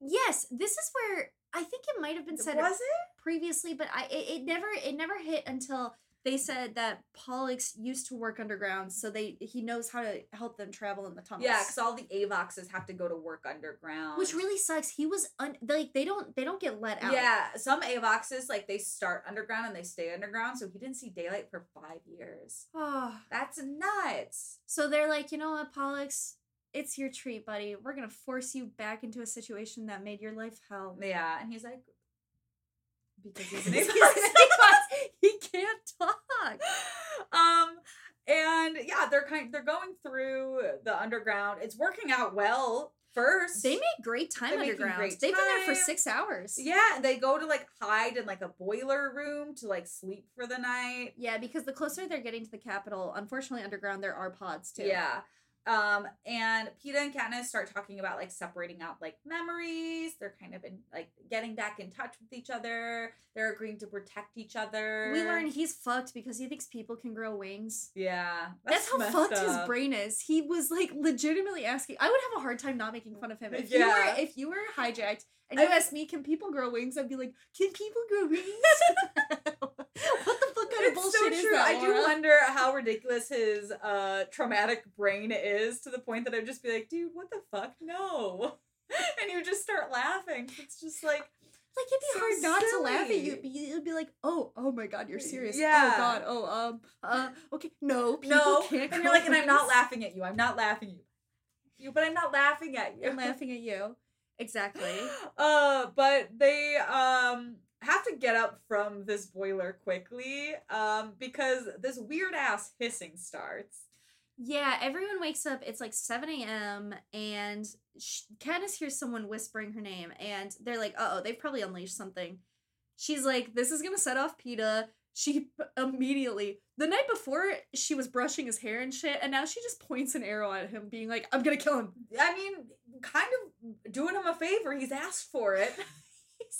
yes, this is where I think it might have been said Was it? previously, but I it, it never it never hit until they said that Pollux used to work underground, so they he knows how to help them travel in the tunnels. Yeah, because all the Avoxes have to go to work underground. which really sucks. He was un- like they don't they don't get let out. Yeah, some Avoxes like they start underground and they stay underground, so he didn't see daylight for five years. [sighs] Oh. That's nuts. So they're like, you know what, Pollux, it's your treat, buddy. We're gonna force you back into a situation that made your life hell. Yeah, and he's like, because he's an [laughs] Avox. He can't talk. um and yeah they're kind they're going through the underground it's working out well first. They make great time They're underground. great They've been there for six hours. yeah, and they go to like hide in like a boiler room to like sleep for the night. Yeah, because the closer they're getting to the Capitol, unfortunately, underground there are pods too. Yeah. Um, and Peeta and Katniss start talking about like separating out like memories. They're kind of in like getting back in touch with each other. They're agreeing to protect each other. We learn he's fucked because he thinks people can grow wings. Yeah. That's, how messed fucked his brain is. He was like legitimately asking. I would have a hard time not making fun of him if you were if you were hijacked and you I- asked me, "Can people grow wings?" I'd be like, "Can people grow wings?" [laughs] [laughs] what the fuck kind of It's bullshit so is true. that? I do wonder how ridiculous his uh traumatic brain is to the point that I'd just be like, dude, what the fuck? No. [laughs] And you just start laughing. It's just like Like it'd be So hard not to laugh at you. It'd be, it'd be like, oh, oh my god, you're serious. Yeah. Oh god. Oh um. Uh. Okay. No. People no. can't. And you're like, and I'm not laughing at you. I'm not laughing at you. You, but I'm not laughing at you. I'm laughing at you. Exactly. [laughs] uh, but they um have to get up from this boiler quickly um because this weird ass hissing starts. Yeah, everyone wakes up. It's like 7 a.m. and Katniss hears someone whispering her name, and they're like, "Uh oh, they've probably unleashed something." She's like, "This is gonna set off Peeta." She immediately the night before she was brushing his hair and shit, and now she just points an arrow at him, being like, "I'm gonna kill him." I mean, kind of doing him a favor. He's asked for it. [laughs]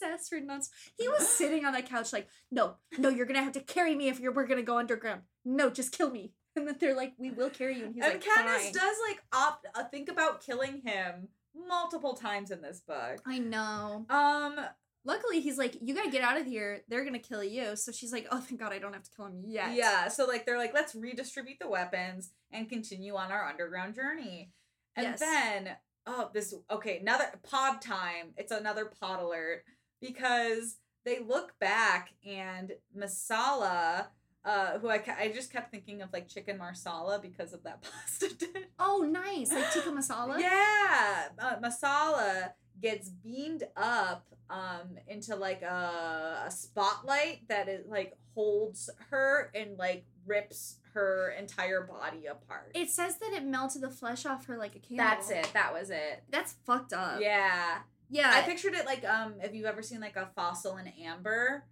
Asked for nuts. He was sitting on that couch like, "No, no, you're gonna have to carry me if you're we're gonna go underground. No, just kill me." [laughs] And then they're like, "We will carry you," and he's and like, Katniss "Fine." does like opt uh, think about killing him multiple times in this book. I know. Um, Luckily, he's like, "You gotta get out of here. They're gonna kill you." So she's like, "Oh, thank God, I don't have to kill him yet." yeah. So like they're like, let's redistribute the weapons and continue on our underground journey. And Yes. then oh, this okay, another pod time. It's another pod alert because they look back and Messalla. Uh, who I, I just kept thinking of like chicken marsala because of that [laughs] pasta dish. Oh, nice, like tikka masala. Yeah, uh, Messalla gets beamed up um into like a, a spotlight that is like holds her and like rips her entire body apart. It says that it melted the flesh off her like a candle. That's it. That was it. That's fucked up. yeah. Yeah. I pictured it like um if you've ever seen like a fossil in amber.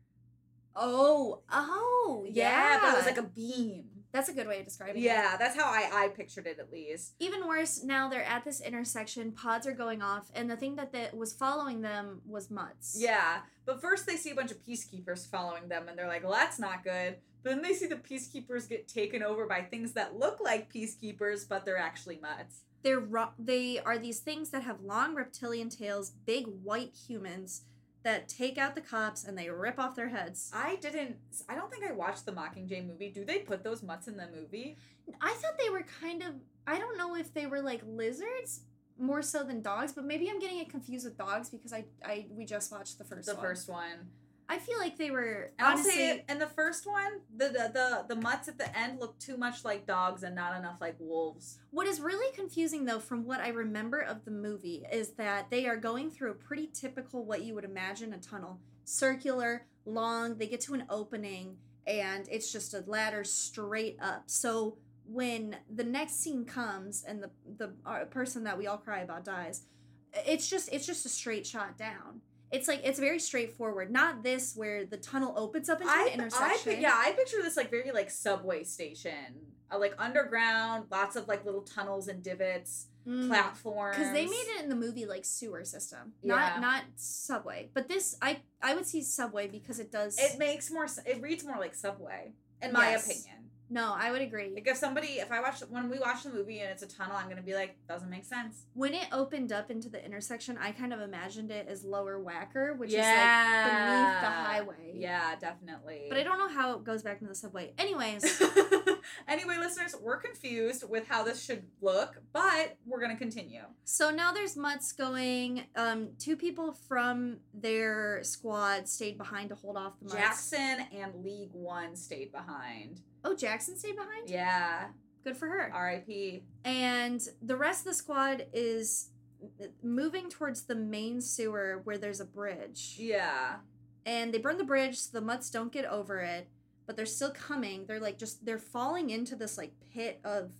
oh. Oh. Yeah. but it was like a beam. That's a good way of describing it. Yeah, that's how I I pictured it at least. Even worse, now they're at this intersection. Pods are going off, and the thing that the, was following them was mutts. Yeah, but first they see a bunch of peacekeepers following them, and they're like, "Well, that's not good." But then they see the peacekeepers get taken over by things that look like peacekeepers, but they're actually mutts. They're ro- they are these things that have long reptilian tails, big white humans that take out the cops and they rip off their heads. I didn't. I don't think I watched the Mockingjay movie. Do they put those mutts in the movie? I thought they were kind of I don't know if they were like lizards more so than dogs, but maybe I'm getting it confused with dogs because I I we just watched the first the one. first one. I feel like they were And I'll honestly say it. In the first one, the, the the the mutts at the end look too much like dogs and not enough like wolves. What is really confusing though from what I remember of the movie is that they are going through a pretty typical what you would imagine a tunnel. Circular, long, they get to an opening and it's just a ladder straight up. So when the next scene comes and the the uh, person that we all cry about dies, it's just it's just a straight shot down. It's like it's very straightforward. Not this where the tunnel opens up into I, an intersection. pi- yeah, I picture this like very like subway station, uh, like underground, lots of like little tunnels and divots, Mm. platforms. because they made it in the movie like sewer system Yeah. not not subway but this i i would see subway because it does It makes more. It reads more like subway, in my opinion. No i would agree Like if somebody, if I watch when we watch the movie and it's a tunnel, I'm gonna be like, doesn't make sense. when it opened up into the intersection i kind of imagined it as lower Wacker which yeah, is like beneath the highway Yeah, definitely. but i don't know how it goes back into the subway anyways [laughs] anyway, listeners, we're confused with how this should look, but we're gonna continue. so now there's mutts going um two people from their squad stayed behind to hold off the mutts Jackson and Leeg One stayed behind. Oh jackson stayed behind Yeah, good for her R.I.P. and the rest of the squad is moving towards the main sewer where there's a bridge Yeah, and they burn the bridge so the mutts don't get over it but they're still coming they're like just they're falling into this like pit of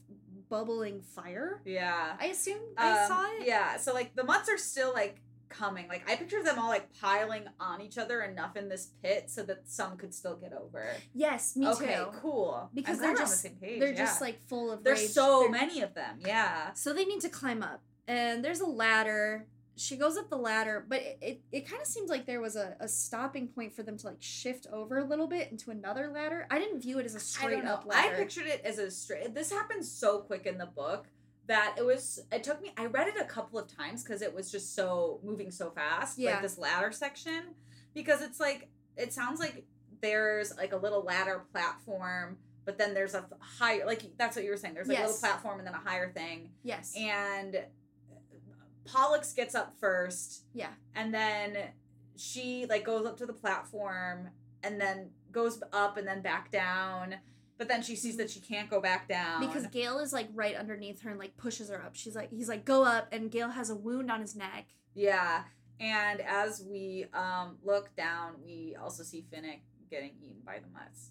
bubbling fire. Yeah. I assume I Um, saw it. Yeah, so like the mutts are still like coming. Like I picture them all like piling on each other enough in this pit so that some could still get over. Yes, me okay, too. cool. Because they're just- on the same page. They're yeah. just like full of there's rage. so They're- many of them. Yeah. So they need to climb up, and there's a ladder. She goes up the ladder, but it, it, it kind of seems like there was a, a stopping point for them to like shift over a little bit into another ladder. I didn't view it as a straight up I pictured it as a straight. This happens so quick in the book that it was. It took me. I read it a couple of times because it was just so moving so fast. Yeah. Like this ladder section, because it's like it sounds like there's like a little ladder platform, but then there's a higher. Like that's what you were saying. There's like a little platform and then a higher thing, yes. and uh, Pollux gets up first yeah. and then she like goes up to the platform and then goes up and then back down but then she sees that she can't go back down Because Gale is like right underneath her and like pushes her up. She's like, he's like, go up, and Gale has a wound on his neck. yeah and as we um look down we also see finnick getting eaten by the mutts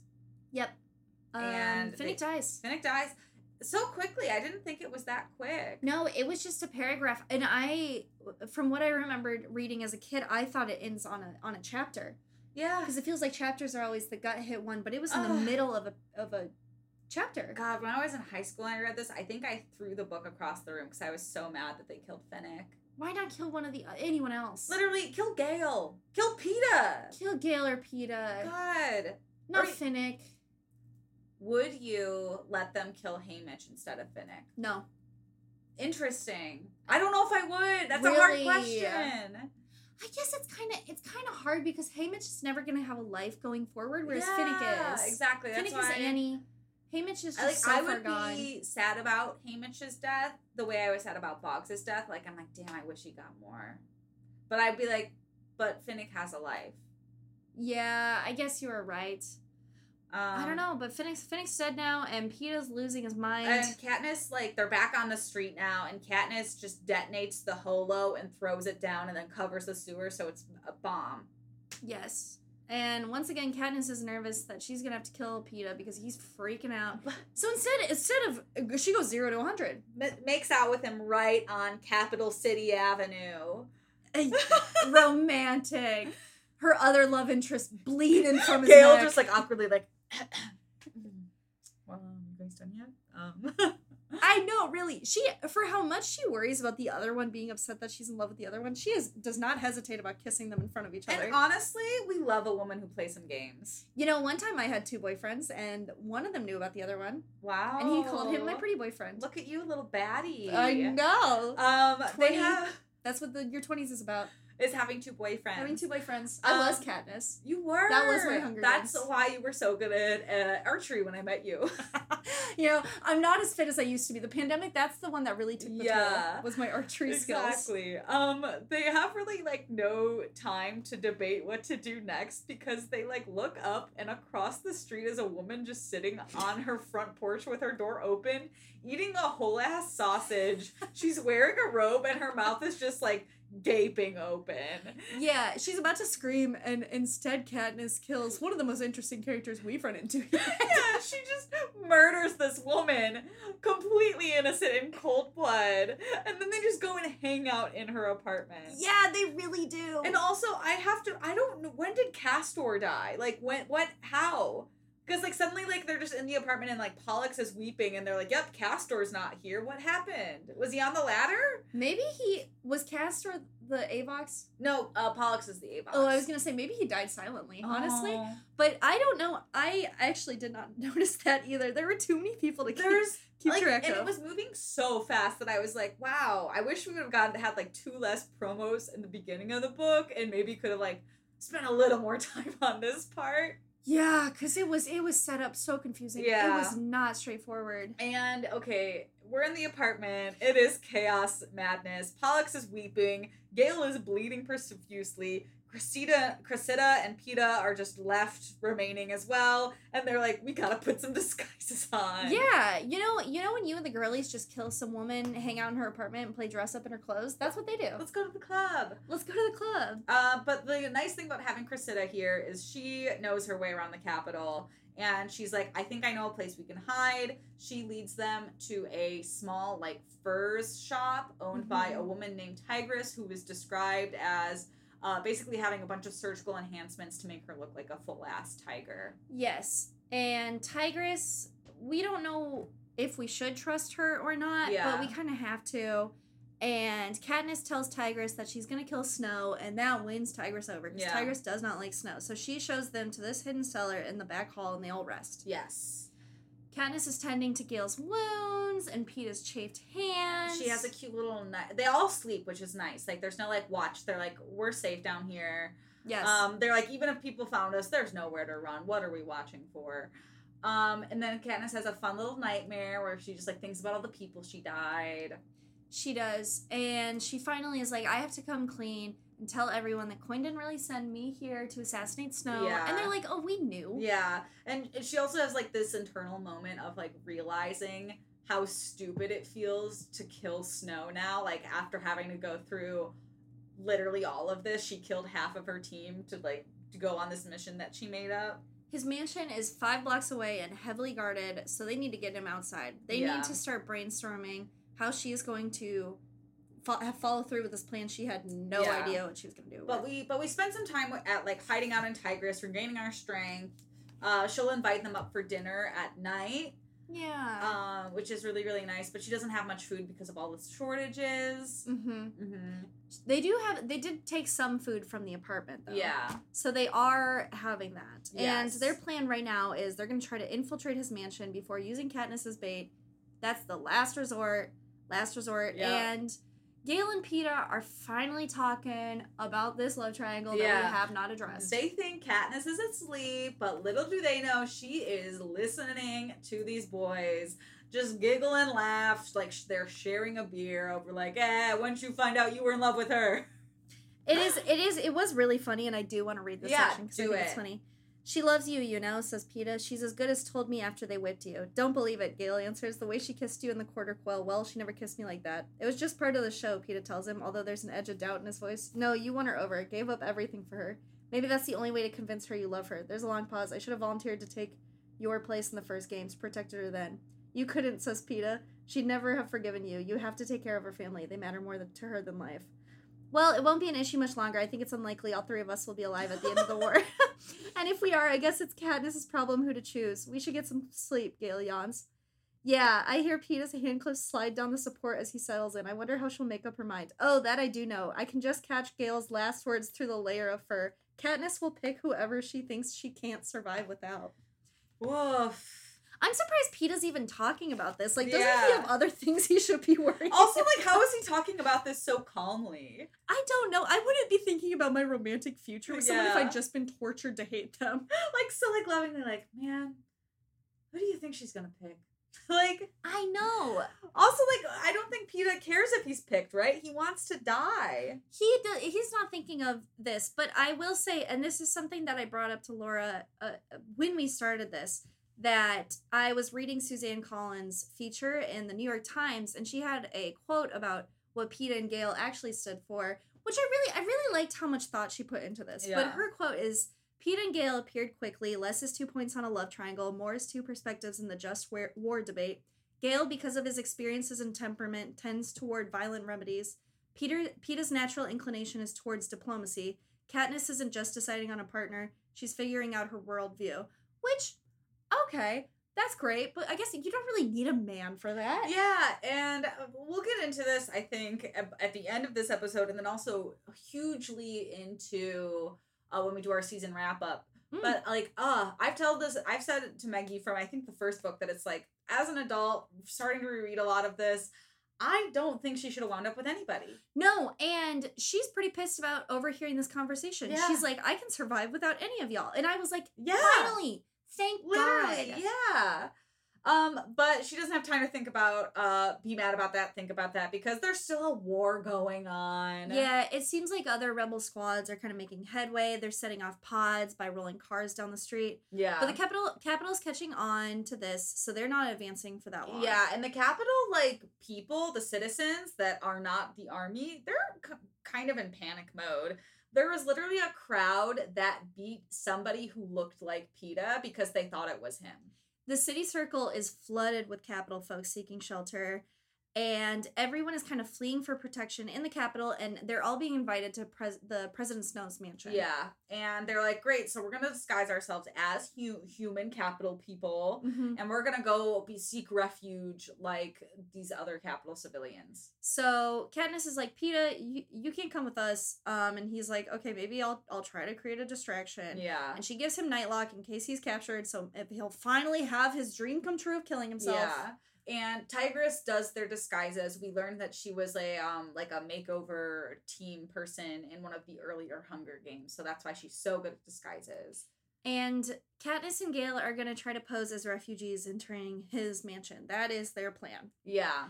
Yep. Um, And Finnick they- dies. finnick dies so quickly i didn't think it was that quick No, it was just a paragraph, and I, from what I remembered reading as a kid, I thought it ends on a on a chapter yeah because it feels like chapters are always the gut hit one, but it was in the middle of a of a chapter. god when i was in high school and i read this i think i threw the book across the room because i was so mad that they killed finnick Why not kill one of the uh, anyone else? literally kill gail kill peeta kill Gale or Peeta, god not Or- Finnick. Would you let them kill Haymitch instead of Finnick? No, Interesting. I don't know if I would. That's a hard Really? question. I guess it's kind of it's kind of hard because Haymitch is never gonna have a life going forward, whereas yeah, Finnick is. Exactly. That's Finnick why is Annie. Haymitch is just I like so I far would gone. be sad about Haymitch's death the way I was sad about Boggs's death. Like I'm like, damn, I wish he got more. But I'd be like, but Finnick has a life. Yeah, I guess you are right. Um, I don't know, but Finnick's Finnick's dead now, and Peeta's losing his mind. And Katniss, like, they're back on the street now, and Katniss just detonates the holo and throws it down and then covers the sewer, so it's a bomb. yes. And once again, Katniss is nervous that she's gonna have to kill Peeta because he's freaking out. [laughs] So instead, instead of she goes zero to hundred. Ma- makes out with him right on Capitol City Avenue. [laughs] Romantic. Her other love interest bleeding from his Gale neck. just like awkwardly like. Well, um, you guys done yet? Um. I know, really. She for how much she worries about the other one being upset that she's in love with the other one, she is does not hesitate about kissing them in front of each other. and honestly, we love a woman who plays some games. you know, one time I had two boyfriends, and one of them knew about the other one, Wow. and he called him my pretty boyfriend. Look at you, little baddie. I know. Um, they have That's what the your twenties is about. Is having two boyfriends. Having two boyfriends. I was Um, Katniss. You were. That was my Hunger That's Games. why you were so good at uh, archery when I met you. [laughs] you know, I'm not as fit as I used to be. The pandemic, that's the one that really took the Yeah. toll. Was my archery skills. Exactly. Um, they have really like no time to debate what to do next because they like look up and across the street is a woman just sitting on her front porch with her door open, eating a whole ass sausage. [laughs] She's wearing a robe and her mouth is just like gaping open. Yeah, she's about to scream, and instead Katniss kills one of the most interesting characters we've run into. [laughs] yeah, she just murders this woman, completely innocent in cold blood, and then they just go and hang out in her apartment. yeah, they really do. And also, I have to. I don't know when did Castor die. Like when? What? How? Because like suddenly, like they're just in the apartment and like Pollux is weeping and they're like, "Yep, Castor's not here. What happened? Was he on the ladder?" maybe he was Castor the Avox. No, uh, Pollux is the Avox. Oh, I was gonna say maybe he died silently, honestly. Oh. But I don't know. I actually did not [laughs] notice that either. There were too many people to keep, There's keep like, track and of. it was moving so fast that I was like, "Wow, I wish we would have gotten had like two less promos in the beginning of the book, and maybe could have like spent a little more [laughs] time on this part." Yeah, because it was it was set up so confusing. Yeah. it was not straightforward. And okay, we're in the apartment. It is chaos madness. Pollux is weeping. Gale is bleeding profusely. Cressida, Cressida and Peta are just left remaining as well. And they're like, we gotta put some [laughs] disguises on. Yeah, you know, you know when you and the girlies just kill some woman, hang out in her apartment, and play dress up in her clothes. That's what they do. Let's go to the club. Let's go to the club. Uh, but the nice thing about having Cressida here is she knows her way around the capitol and she's like, I think I know a place we can hide. She leads them to a small, like, furs shop owned by a Mhm. woman named Tigress, who was described as uh, basically having a bunch of surgical enhancements to make her look like a full ass tiger. Yes. And Tigress, we don't know if we should trust her or not, but we kind of have to. And Katniss tells Tigress that she's going to kill Snow, and that wins Tigress over because Yeah. Tigress does not like Snow. So she shows them to this hidden cellar in the back hall, and they all rest. Yes. Katniss is tending to Gale's wounds and Peeta's chafed hands. She has a cute little night. They all sleep, which is nice. Like, there's no, like, watch. They're like, we're safe down here. yes. Um, they're like, even if people found us, there's nowhere to run. What are we watching for? Um, and then Katniss has a fun little nightmare where she just like thinks about all the people she died. She does. And she finally is like, I have to come clean and tell everyone that Coin didn't really send me here to assassinate Snow. Yeah. And they're like, oh, we knew. Yeah, and she also has like this internal moment of like realizing how stupid it feels to kill Snow now. Like after having to go through literally all of this, she killed half of her team to like to go on this mission that she made up. His mansion is five blocks away and heavily guarded, so they need to get him outside. They Yeah. need to start brainstorming how she is going to fo- follow through with this plan she had no Yeah. idea what she was going to do. But with. we but we spent some time at like hiding out in Tigress, regaining our strength. Uh, she'll invite them up for dinner at night, yeah. um, which is really really nice. But she doesn't have much food because of all the shortages. mm-hmm. Mm-hmm. They do have. They did take some food from the apartment though. Yeah, So they are having that. And their plan right now is they're going to try to infiltrate his mansion before using Katniss as bait. That's the last resort. Last resort. Yeah. And Gale and Peeta are finally talking about this love triangle that Yeah. we have not addressed. they think Katniss is asleep, but little do they know she is listening to these boys. Just giggle and laugh like they're sharing a beer over like, eh, once you find out you were in love with her. It is. It is. It was really funny, and I do want to read this Yeah, section because I think it's funny. She loves you, you know, says Peeta. She's as good as told me after they whipped you. Don't believe it, Gale answers. The way she kissed you in the quarter quell, well, she never kissed me like that. It was just part of the show, Peeta tells him, although there's an edge of doubt in his voice. No, you won her over. Gave up everything for her. Maybe that's the only way to convince her you love her. There's a long pause. I should have volunteered to take your place in the first games, protected her then. You couldn't, says Peeta. She'd never have forgiven you. You have to take care of her family. They matter more to her than life. Well, it won't be an issue much longer. I think it's unlikely all three of us will be alive at the end of the war. [laughs] [laughs] and if we are, I guess it's Katniss's problem who to choose. We should get some sleep, Gale yawns. Yeah, I hear Peeta's handcliffs slide down the support as he settles in. I wonder how she'll make up her mind. Oh, that I do know. I can just catch Gale's last words through the layer of fur. Katniss will pick whoever she thinks she can't survive without. Woof. I'm surprised Peeta's even talking about this. Like, doesn't he have other [laughs] things he should be worrying Also, like, how is he talking about this so calmly? I don't know. I wouldn't be thinking about my romantic future with someone if I'd just been tortured to hate them. [laughs] Like, so, like, lovingly, like, man, who do you think she's gonna pick? [laughs] like, I know. also, like, I don't think Peeta cares if he's picked, right? He wants to die. He do, he's not thinking of this, but I will say, and this is something that I brought up to Laura uh, when we started this, that I was reading Suzanne Collins' feature in the New York Times, and she had a quote about what Peeta and Gale actually stood for, which I really, I really liked how much thought she put into this. But her quote is. Peeta and Gale appeared quickly, less as two points on a love triangle, more as two perspectives in the just war, war debate. Gale, because of his experiences and temperament, tends toward violent remedies. Peter Peeta's natural inclination is towards diplomacy. Katniss isn't just deciding on a partner; she's figuring out her worldview. Which, okay, that's great, but I guess you don't really need a man for that. Yeah, and uh, we'll get into this, I think, at at the end of this episode, and then also hugely into uh, when we do our season wrap up. Mm. But like, uh, I've told this, I've said it to Meggie from I think the first book that it's like, as an adult, starting to reread a lot of this, I don't think she should have wound up with anybody. No, and she's pretty pissed about overhearing this conversation. Yeah. She's like, I can survive without any of y'all, and I was like, Yeah, finally, thank literally, God. yeah. Um, but she doesn't have time to think about uh be mad about that, think about that because there's still a war going on. Yeah, it seems like other rebel squads are kind of making headway. They're setting off pods by rolling cars down the street. Yeah. But the capitol capitol's catching on to this, so they're not advancing for that long. Yeah, and the capitol, like people, the citizens that are not the army, they're k- kind of in panic mode. There was literally a crowd that beat somebody who looked like Peeta because they thought it was him. The city circle is flooded with capitol folks seeking shelter, and everyone is kind of fleeing for protection in the capitol, and they're all being invited to pres- the President Snow's mansion. Yeah, and they're like, great, so we're gonna disguise ourselves as hu- human capitol people, Mhm. and we're gonna go be seek refuge like these other capitol civilians. So Katniss is like, Peeta, you, you can't come with us. Um, and he's like, okay, maybe I'll I'll try to create a distraction. Yeah, And she gives him Nightlock in case he's captured, so if he'll finally have his dream come true of killing himself. Yeah. And Tigress does their disguises. We learned that she was a um like a makeover team person in one of the earlier Hunger Games, so that's why she's so good at disguises. And Katniss and Gale are gonna try to pose as refugees entering his mansion. That is their plan. Yeah.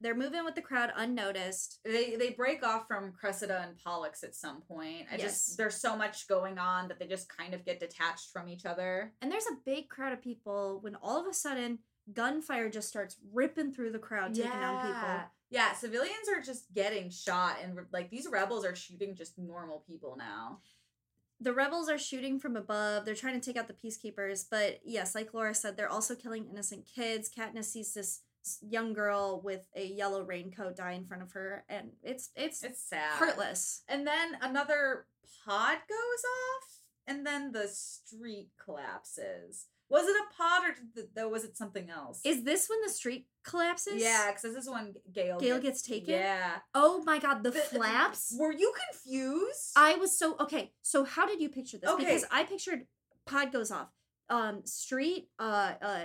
They're moving with the crowd unnoticed. They they break off from Cressida and Pollux at some point. I Yes. just there's so much going on that they just kind of get detached from each other. And there's a big crowd of people when all of a sudden gunfire just starts ripping through the crowd, taking down people. Yeah, civilians are just getting shot and like these rebels are shooting just normal people now. the rebels are shooting from above. They're trying to take out the peacekeepers, but yes, like Laura said, they're also killing innocent kids. Katniss sees this young girl with a yellow raincoat die in front of her, and it's it's, It's sad. heartless. And then another pod goes off, and then the street collapses. Was it a pod or the, was it something else? Is this when the street collapses? yeah, because this is when Gail Gale gets taken? Yeah, Oh my god, the, The- flaps. Were you confused? I was so okay. So how did you picture this? Okay. Because I pictured pod goes off, um, street, uh, uh,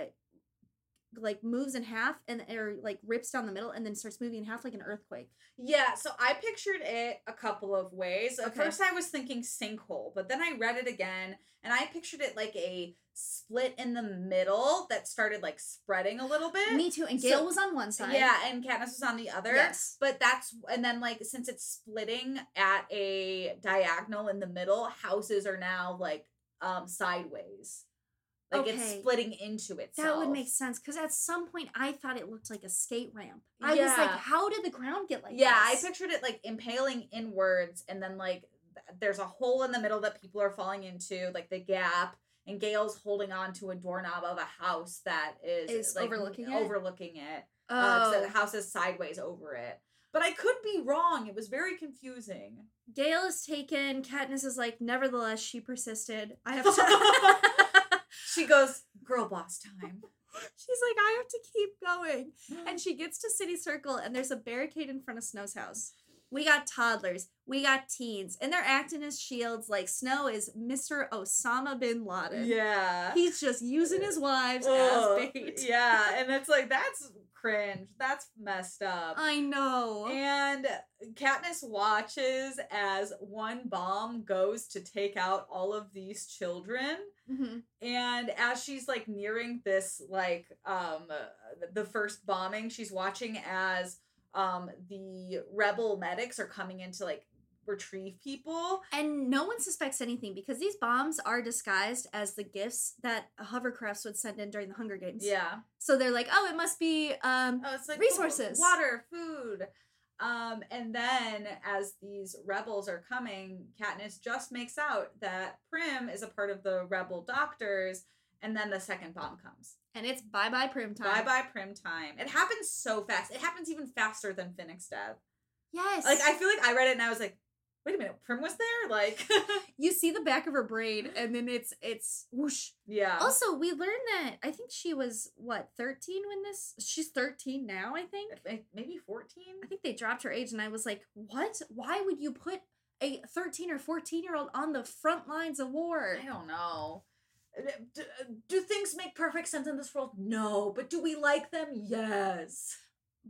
like moves in half and or like rips down the middle and then starts moving in half like an earthquake. Yeah, so I pictured it a couple of ways. At Okay. first, I was thinking sinkhole, but then I read it again and I pictured it like a split in the middle that started like spreading a little bit. Me too. And So- Gale was on one side. Yeah, and Katniss was on the other. Yes. But that's and then like since it's splitting at a diagonal in the middle, houses are now like um sideways. Like it's splitting into itself. That would make sense because at some point I thought it looked like a skate ramp. I was like, how did the ground get like yeah, this? I pictured it like impaling inwards, and then like there's a hole in the middle that people are falling into, like the gap. And Gale's holding on to a doorknob of a house that is, Is like, overlooking it? overlooking it. Oh, Uh, the house is sideways over it. But I could be wrong. It was very confusing. Gale is taken. Katniss is like, nevertheless, she persisted. I have to. [laughs] she goes, girl boss time. [laughs] She's like, I have to keep going. [gasps] And she gets to City Circle, and there's a barricade in front of Snow's house. We got toddlers, we got teens, and they're acting as shields like Snow is Mr. Osama bin Laden. yeah. He's just using his wives Ugh. as bait. Yeah, [laughs] and it's like that's cringe. That's messed up. I know. And Katniss watches as one bomb goes to take out all of these children. Mhm. And as she's like nearing this, like, um, the first bombing, she's watching as um the rebel medics are coming in to like retrieve people. And no one suspects anything because these bombs are disguised as the gifts that hovercrafts would send in during the Hunger Games. Yeah. So they're like, oh, it must be um Oh, it's like Resources. water, food. Um, and then as these rebels are coming, Katniss just makes out that Prim is a part of the rebel doctors, and then the second bomb comes. And it's bye bye prim time. Bye bye Prim time. It happens so fast. It happens even faster than Finnick's death. Yes. Like I feel like I read it and I was like, wait a minute, Prim was there? Like [laughs] you see the back of her braid and then it's it's whoosh. Yeah. Also, we learned that I think she was what, 13 when this she's 13 now, I think. Maybe 14? I think they dropped her age and I was like, "What? Why would you put a 13 or 14 year old on the front lines of war?" I don't know. Do, do things make perfect sense in this world? No. But do we like them? Yes.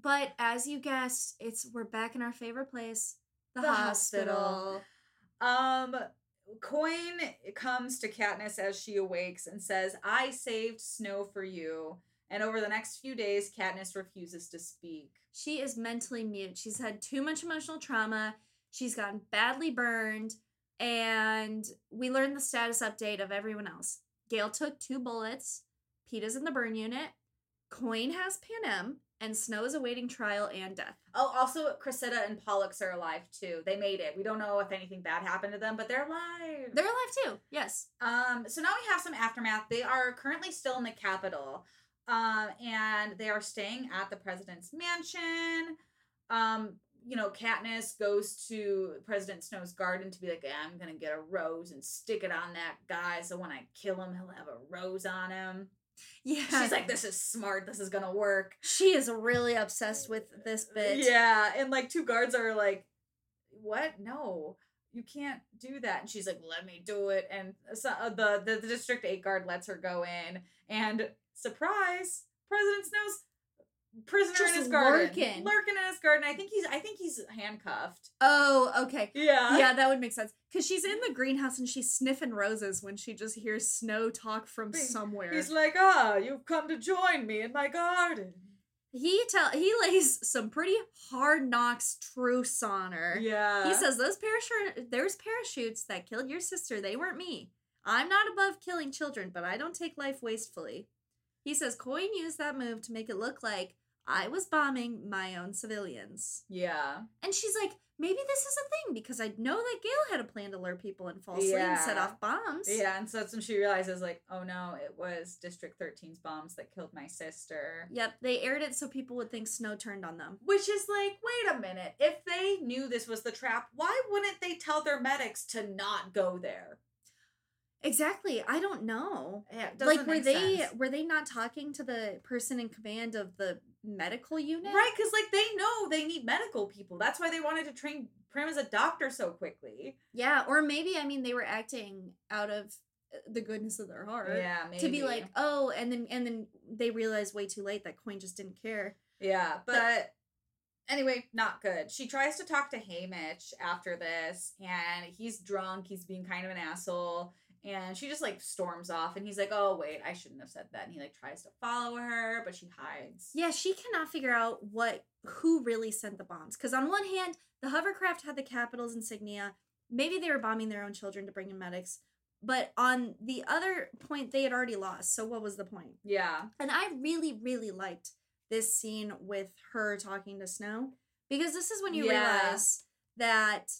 But as you guessed, it's we're back in our favorite place, the, The hospital. hospital. Um, Coin comes to Katniss as she awakes and says, "I saved Snow for you." And over the next few days, Katniss refuses to speak. She is mentally mute. She's had too much emotional trauma. She's gotten badly burned. And we learn the status update of everyone else. Gale took two bullets. Peeta's in the burn unit. Coin has Panem. And Snow is awaiting trial and death. Oh, also, Cressida and Pollux are alive too. They made it. We don't know if anything bad happened to them, but they're alive. They're alive too. Yes. Um, so now we have some aftermath. They are currently still in the capitol. Um, and they are staying at the president's mansion. Um, you know, Katniss goes to President Snow's garden to be like, I'm gonna get a rose and stick it on that guy, so when I kill him, he'll have a rose on him. Yeah. She's like, this is smart. This is gonna work. she is really obsessed with this bitch. Yeah, and like two guards are like, "What? No, you can't do that." And she's like, "Let me do it." And so, uh, the, the the district eight guard lets her go in, and surprise, President Snow's prisoner Just in his garden, lurking. lurking in his garden. I think he's I think he's handcuffed. Oh, okay. Yeah, Yeah, that would make sense. Because she's in the greenhouse and she's sniffing roses when she just hears Snow talk from He- somewhere. He's like, "Ah, you've come to join me in my garden." he tell he lays some pretty hard knocks truths on her. Yeah, He says those parachute there's parachutes that killed your sister. They weren't me. I'm not above killing children, but I don't take life wastefully. He says Coin used that move to make it look like I was bombing my own civilians. "Yeah." And she's like, maybe this is a thing because I know that Gale had a plan to lure people in falsely and set off bombs. Yeah, and so that's when she realizes, like, oh no, it was District 13's bombs that killed my sister. Yep, they aired it so people would think Snow turned on them. Which is like, wait a minute. If they knew this was the trap, why wouldn't they tell their medics to not go there? Exactly. I don't know. Yeah, Like were they sense. were they not talking to the person in command of the medical unit? right? Because like they know they need medical people. That's why they wanted to train Prim as a doctor so quickly. Yeah, or maybe I mean they were acting out of uh, the goodness of their heart. Yeah, maybe To be like, oh, and then and then they realized way too late that Coin just didn't care. Yeah, but anyway, not good. She tries to talk to Haymitch after this, and he's drunk. He's being kind of an asshole. And she just like storms off, and he's like, "Oh wait, I shouldn't have said that." And he like tries to follow her, but she hides. Yeah, she cannot figure out what who really sent the bombs. Because on one hand, the hovercraft had the capitol's insignia. Maybe they were bombing their own children to bring in medics. But on the other point, they had already lost. So what was the point? Yeah, And I really, really liked this scene with her talking to Snow because this is when you Yeah. realize that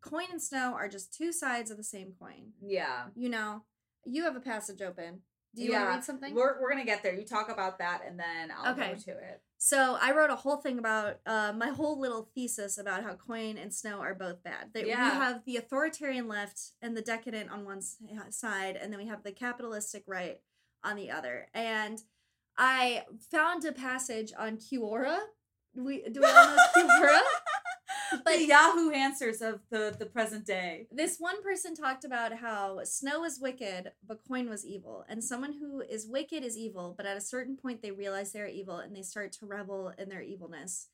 Coin and Snow are just two sides of the same coin. yeah. You know, you have a passage open. Do you want to read something? We're we're gonna get there. You talk about that, and then I'll Okay. go to it. So I wrote a whole thing about uh, my whole little thesis about how Coin and Snow are both bad. That Yeah. we have the authoritarian left and the decadent on one side, and then we have the capitalistic right on the other. And I found a passage on Quora. Do we do we all know [laughs] Quora? [laughs] But the Yahoo answers of the the present day. This one person talked about how Snow is wicked, but Coin was evil. And someone who is wicked is evil, but at a certain point they realize they're evil and they start to revel in their evilness.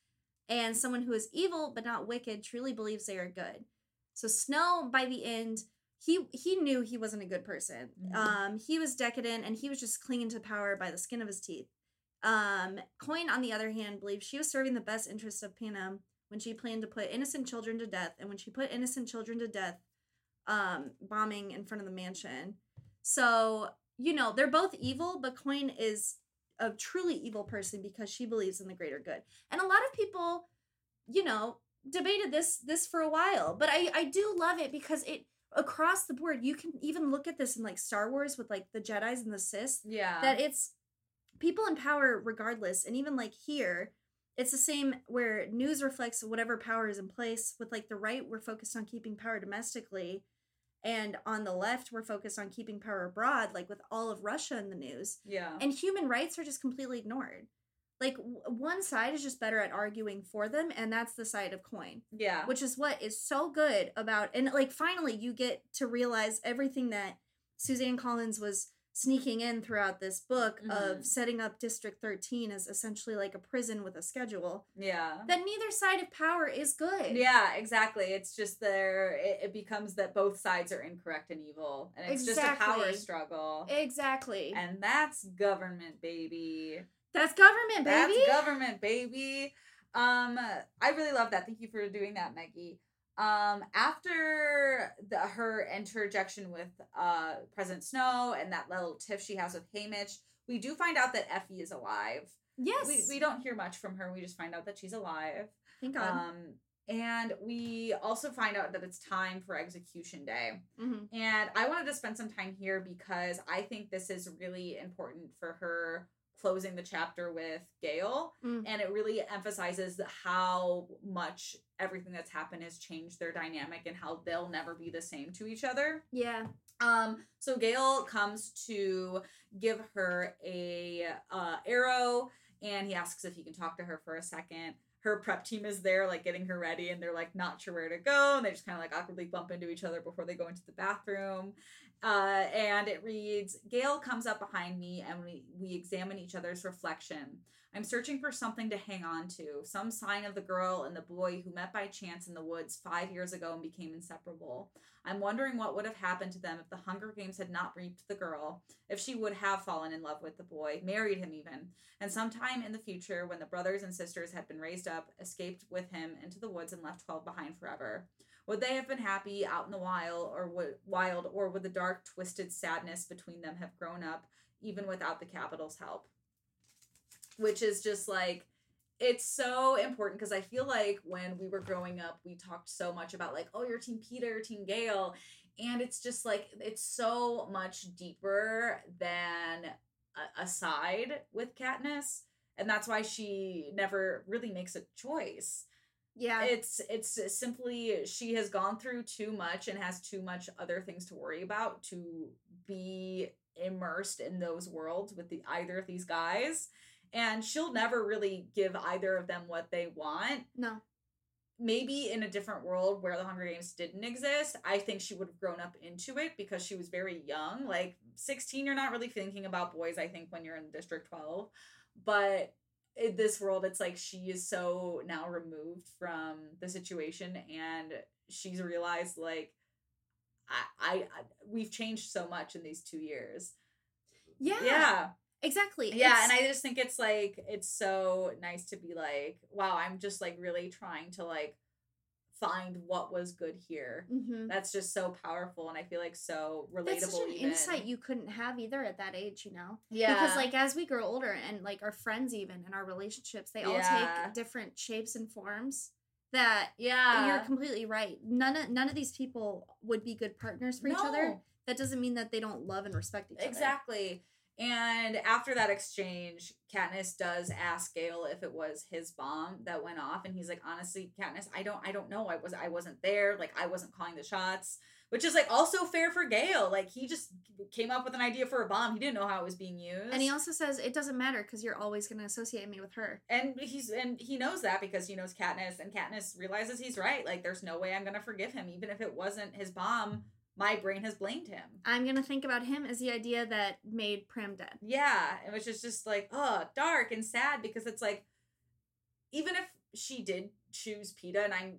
And someone who is evil but not wicked truly believes they are good. So Snow, by the end, he he knew he wasn't a good person. Mhm. Um, he was decadent and he was just clinging to power by the skin of his teeth. Um, Coin, on the other hand, believed she was serving the best interests of Panem when she planned to put innocent children to death, and when she put innocent children to death, um, bombing in front of the mansion. So, you know, they're both evil, but Coin is a truly evil person because she believes in the greater good. And a lot of people, you know, debated this this for a while, but I I do love it because it across the board you can even look at this in like Star Wars with like the Jedi's and the Sith Yeah. that it's people in power regardless and even like here it's the same where news reflects whatever power is in place with like the right we're focused on keeping power domestically and on the left we're focused on keeping power abroad like with all of russia in the news yeah. and human rights are just completely ignored like w- one side is just better at arguing for them and that's the side of coin yeah. which is what is so good about and like finally you get to realize everything that Suzanne Collins was sneaking in throughout this book Mhm. of setting up District 13 as essentially like a prison with a schedule. Yeah. That neither side of power is good. Yeah, exactly. It's just there. It, it becomes that both sides are incorrect and evil, and it's just a power struggle. Exactly. And that's government, baby. That's government, baby. That's government, baby. Um, I really love that. Thank you for doing that, Meggie. Um, after the, her interjection with uh President Snow and that little tiff she has with Haymitch, we do find out that Effie is alive. yes. We we don't hear much from her. We just find out that she's alive. Thank God. Um, and we also find out that it's time for execution day. Mhm. And I wanted to spend some time here because I think this is really important for her closing the chapter with Gale. Mm. And it really emphasizes how much everything that's happened has changed their dynamic and how they'll never be the same to each other. Yeah. Um, so Gale comes to give her a uh, arrow, and he asks if he can talk to her for a second. Her prep team is there, like getting her ready, and they're like not sure where to go, and they just kind of like awkwardly bump into each other before they go into the bathroom. Uh, and it reads, Gale comes up behind me, and we we examine each other's reflection. I'm searching for something to hang on to, some sign of the girl and the boy who met by chance in the woods five years ago and became inseparable. I'm wondering what would have happened to them if the Hunger Games had not reaped the girl, if she would have fallen in love with the boy, married him even, and sometime in the future, when the brothers and sisters had been raised up, escaped with him into the woods and left 12 behind forever. Would they have been happy out in the wild, or would wild, or would the dark, twisted sadness between them have grown up, even without the capitol's help? Which is just like it's so important because I feel like when we were growing up, we talked so much about like, oh, you're Team Peter, Team Gale, and it's just like it's so much deeper than a, a side with Katniss, and that's why she never really makes a choice. Yeah. It's it's uh, simply she has gone through too much and has too much other things to worry about to be immersed in those worlds with the either of these guys and she'll never really give either of them what they want no. maybe in a different world where the Hunger Games didn't exist, I think she would have grown up into it because she was very young. Like 16, you're not really thinking about boys, I think, when you're in District 12. But in this world, it's like she is so now removed from the situation and she's realized, like, I, I, I we've changed so much in these two years. Yeah. Yeah. Exactly. Yeah, It's- and I just think it's like it's so nice to be like, wow, I'm just like really trying to like find what was good here. Mhm. That's just so powerful and I feel like so relatable. That's such an even. insight you couldn't have either at that age, you know? yeah, Because like as we grow older and like our friends even and our relationships, they all Yeah. take different shapes and forms that yeah, you're completely right. None of none of these people would be good partners for each other. That doesn't mean that they don't love and respect each other. Exactly. And after that exchange, Katniss does ask Gale if it was his bomb that went off, and he's like, "Honestly, Katniss, I don't, I don't know. I was, I wasn't there. Like, I wasn't calling the shots." Which is like also fair for Gale. Like, he just came up with an idea for a bomb. He didn't know how it was being used. And he also says it doesn't matter because you're always going to associate me with her. and he's and he knows that because he knows Katniss, and Katniss realizes he's right. Like, there's no way I'm gonna forgive him, even if it wasn't his bomb. My brain has blamed him. I'm to think about him as the idea that made Prim dead. Yeah, which is just like, oh, dark and sad because it's like, even if she did choose Peeta, and I'm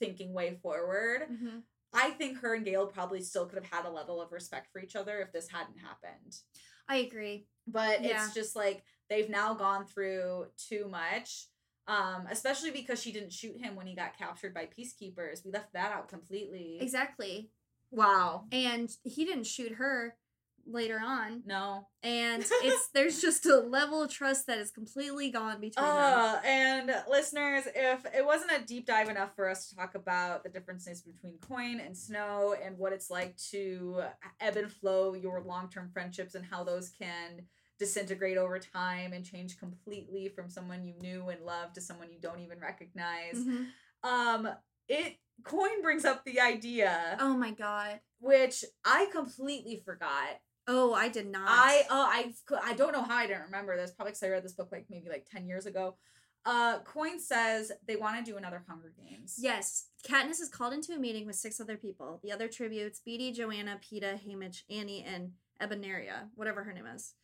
thinking way forward, Mhm. I think her and Gale probably still could have had a level of respect for each other if this hadn't happened. I agree. But Yeah. it's just like they've now gone through too much. Um, especially because she didn't shoot him when he got captured by peacekeepers. We left that out completely. Exactly. Wow. And he didn't shoot her later on. No. And [laughs] it's there's just a level of trust that is completely gone between them. Uh, and listeners, if it wasn't a deep dive enough for us to talk about the differences between Coin and Snow and what it's like to ebb and flow your long term friendships and how those can disintegrate over time and change completely from someone you knew and loved to someone you don't even recognize. Mhm. Um, it Coin brings up the idea, Oh my god. which I completely forgot. Oh, I did not. I oh I I don't know how I didn't remember this. Probably because I read this book like maybe like ten years ago. Uh, Coin says they want to do another Hunger Games. Yes, Katniss is called into a meeting with six other people. The other tributes: Beetee, Johanna, Peeta, Haymitch, Annie, and Ebeneria, whatever her name is.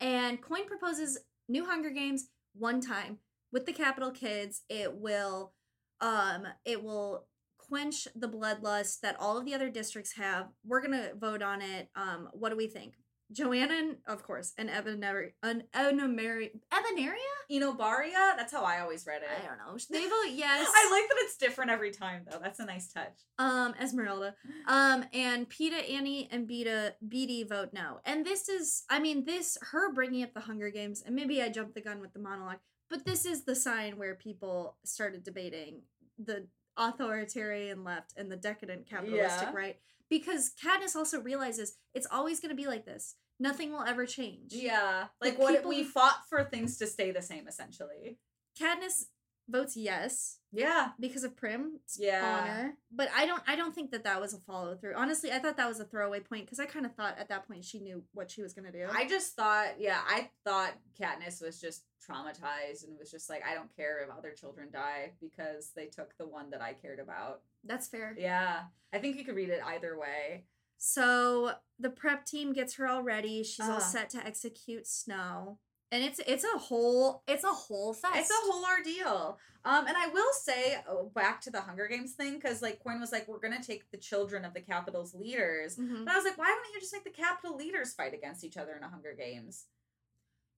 And Coin proposes new Hunger Games one time with the capitol kids. It will, um, it will quench the bloodlust that all of the other districts have. We're gonna vote on it. Um, what do we think? Johanna, and, of course, and Ebeneria, an Ebeneria, Ebeneria. Enobaria? That's how I always read it. I don't know. They vote [laughs] yes. I like that it's different every time though. That's a nice touch. um Esmeralda. Um and Peeta, Annie, and Beta Beetee vote no. And this is I mean this her bringing up the Hunger Games and maybe I jumped the gun with the monologue, but this is the sign where people started debating the authoritarian left and the decadent capitalistic Yeah. right because Katniss also realizes it's always going to be like this. Nothing will ever change. Yeah. Like The what people we fought for things to stay the same essentially. Katniss votes yes Yeah. because of Prim's Yeah. honor. But I don't I don't think that that was a follow through. Honestly, I thought that was a throwaway point because I kind of thought at that point she knew what she was gonna do. I just thought, yeah, I thought Katniss was just traumatized and was just like, I don't care if other children die because they took the one that I cared about. That's fair. Yeah. I think you could read it either way. So the prep team gets her all ready. She's all Ah. set to execute Snow, and it's it's a whole it's a whole fest. It's a whole ordeal. Um, and I will say, oh, back to the Hunger Games thing, because like Coin was like, we're gonna take the children of the Capitol's leaders. Mhm. But I was like, why wouldn't you just make the Capitol leaders fight against each other in a Hunger Games?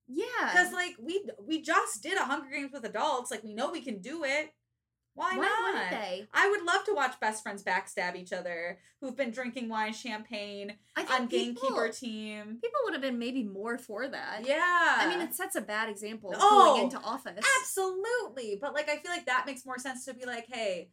yeah. Because like we we just did a Hunger Games with adults, like we know we can do it. Why, why not? wouldn't they? I would love to watch best friends backstab each other who've been drinking wine champagne on people, gamekeeper team. people would have been maybe more for that. Yeah. I mean, it sets a bad example Oh, going into office. Absolutely. But like I feel like that makes more sense to be like, hey,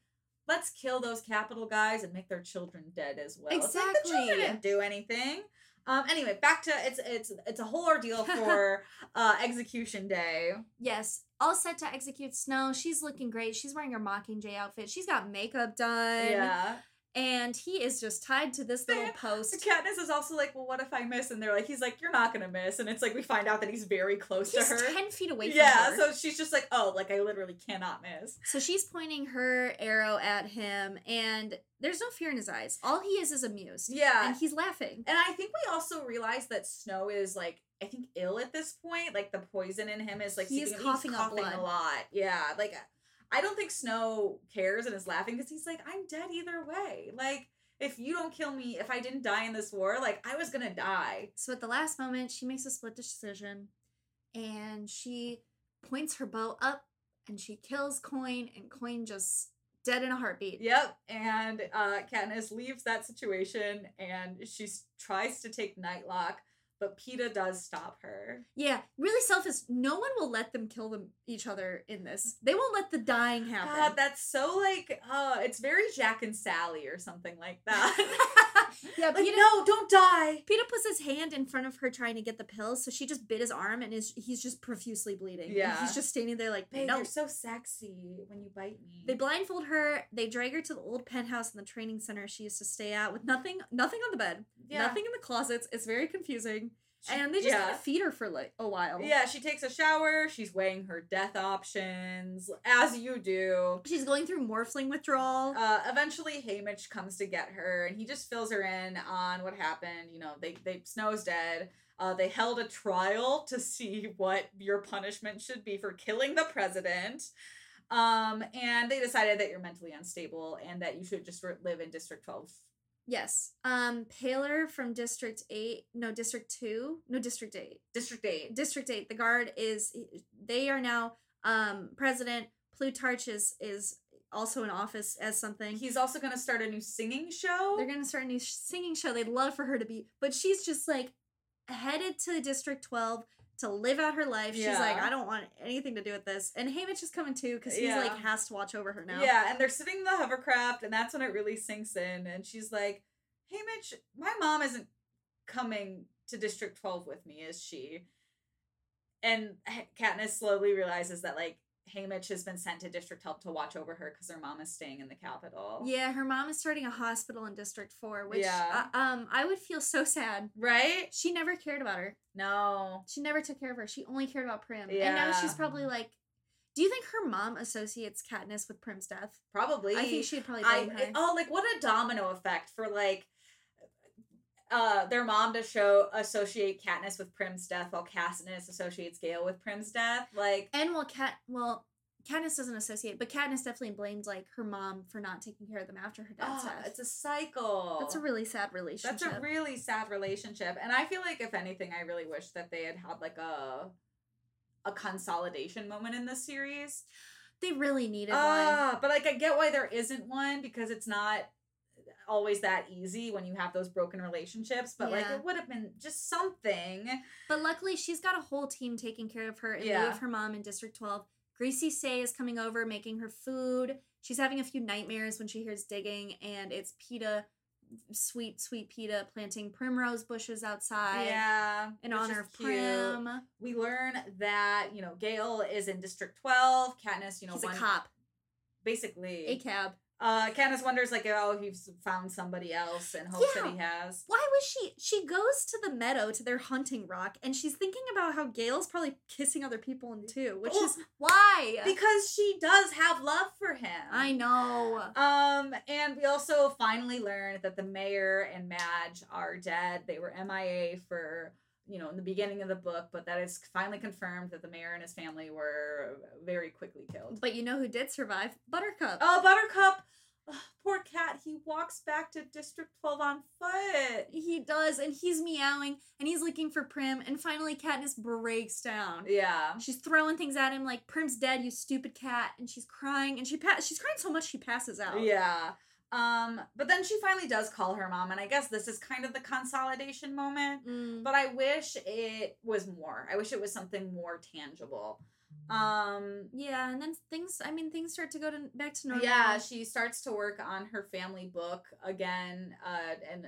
let's kill those Capitol guys and make their children dead as well. It's like, the children Exactly. didn't do anything. Um anyway, back to it's it's it's a whole ordeal [laughs] for uh execution day. Yes, all set to execute Snow. She's looking great. She's wearing her Mockingjay outfit. She's got makeup done. yeah. And he is just tied to this little post. Katniss is also like, well, what if I miss? And they're like, he's like, you're not gonna miss. And it's like we find out that he's very close He's to her. 10 feet away from yeah, so she's just like, oh, like I literally cannot miss. So she's pointing her arrow at him, and there's no fear in his eyes. All he is is amused. Yeah. And he's laughing. And I think we also realize that Snow is like I think ill at this point. Like the poison in him is like He is seeping- coughing up blood. a lot. Yeah, like I don't think Snow cares and is laughing because he's like I'm dead either way. Like if you don't kill me, if I didn't die in this war, like I was gonna die. So at the last moment, she makes a split decision, and she points her bow up, and she kills Coin, and Coin just dead in a heartbeat. Yep. And uh Katniss leaves that situation and she tries to take Nightlock, but Peeta does stop her. Yeah, really selfish. No one will let them kill them each other in this. They won't let the dying happen. God, that's so like uh it's very Jack and Sally or something like that. [laughs] yeah, like, Peeta, no, don't die. Peeta puts his hand in front of her trying to get the pills, so she just bit his arm and is he's just profusely bleeding. And Yeah. he's just standing there like, Babe, no. you're so sexy when you bite me. They blindfold her. They drag her to the old penthouse in the training center she used to stay at with nothing, nothing on the bed, yeah. nothing in the closets. It's very confusing, and they just yeah. kind of feed her for like a while. Yeah, she takes a shower. She's weighing her death options, as you do. she's going through morphling withdrawal. Uh, eventually, Haymitch comes to get her, and he just fills her in on what happened. You know, they they Snow's dead. Uh, they held a trial to see what your punishment should be for killing the president. Um, and they decided that you're mentally unstable and that you should just live in District 12. Yes. Um, Paylor from District Eight. No, District Two. No, District Eight. District 8. District Eight. The guard is. They are now um president. Plutarch is is also in office as something. He's also going to start a new singing show. They're gonna start a new singing show. They'd love for her to be, but she's just like headed to District Twelve to live out her life. She's like, I don't want anything to do with this. And Haymitch is coming too because he's Yeah. like has to watch over her now. Yeah, and they're sitting in the hovercraft, and that's when it really sinks in. And she's like, "Hey, Mitch, my mom isn't coming to District Twelve with me, is she?" And Katniss slowly realizes that like Haymitch has been sent to District Twelve to watch over her because her mom is staying in the Capitol. Yeah, her mom is starting a hospital in District Four, which Yeah. uh, um I would feel so sad. Right? She never cared about her. No. She never took care of her. She only cared about Prim. Yeah. And now she's probably like, Do you think her mom associates Katniss with Prim's death? Probably. I think she'd probably I blame her. oh like what a domino effect for like uh their mom to show associate Katniss with Prim's death while Katniss associates Gale with Prim's death. Like And well, Cat well, Katniss doesn't associate, but Katniss definitely blamed like her mom for not taking care of them after her dad's oh, death. it's a cycle. That's a really sad relationship. That's a really sad relationship. And I feel like if anything, I really wish that they had had like a a consolidation moment in this series. they really needed one. Ah, but like I get why there isn't one because it's not always that easy when you have those broken relationships. But like it would have been just something. But luckily, she's got a whole team taking care of her in lieu of her mom in District 12. Greasy Sae is coming over, making her food. She's having a few nightmares when she hears digging, and it's Peeta, sweet, sweet Peeta, planting primrose bushes outside yeah. in honor of cute. Prim. We learn that, you know, Gale is in District 12. Katniss, you know, He's one, a cop, basically. a cab. Uh, Katniss wonders, like, oh, he's found somebody else and hopes that he has. Why was she? She goes to the meadow to their hunting rock, and she's thinking about how Gale's probably kissing other people in too, which Well, is why. Because she does have love for him. I know. Um, and we also finally learned that the mayor and Madge are dead. They were MIA for, you know, in the beginning of the book, but that is finally confirmed that the mayor and his family were very quickly killed. But you know who did survive? Buttercup. Oh, Buttercup! Ugh, poor cat. He walks back to District 12 on foot. He does, and he's meowing, and he's looking for Prim, and finally Katniss breaks down. Yeah. She's throwing things at him like Prim's dead, you stupid cat, and she's crying, and she pa- she's crying so much she passes out. Yeah. Um, but then she finally does call her mom, and I guess this is kind of the consolidation moment. Mm. but I wish it was more. I wish it was something more tangible. Um Yeah, and then things. I mean, things start to go to back to normal. yeah, she starts to work on her family book again uh and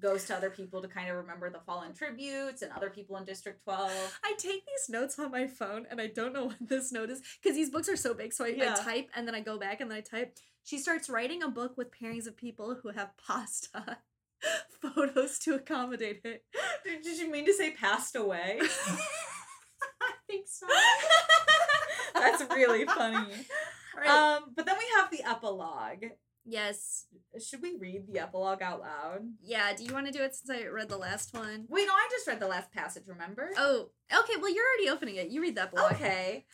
goes to other people to kind of remember the fallen tributes and other people in District 12. I take these notes on my phone, and I don't know [laughs] what this note is because these books are so big. So I, Yeah. I type, and then I go back, and then I type. She starts writing a book with pairings of people who have [laughs] pasta [laughs] photos to accommodate it. Did you mean to say passed away? [laughs] I think so. That's really funny. Right. Um but then we have the epilogue. yes. Should we read the epilogue out loud? Yeah. Do you want to do it since I read the last one? Wait, no, I just read the last passage, remember? Oh, okay. Well, you're already opening it. You read that blog. Okay.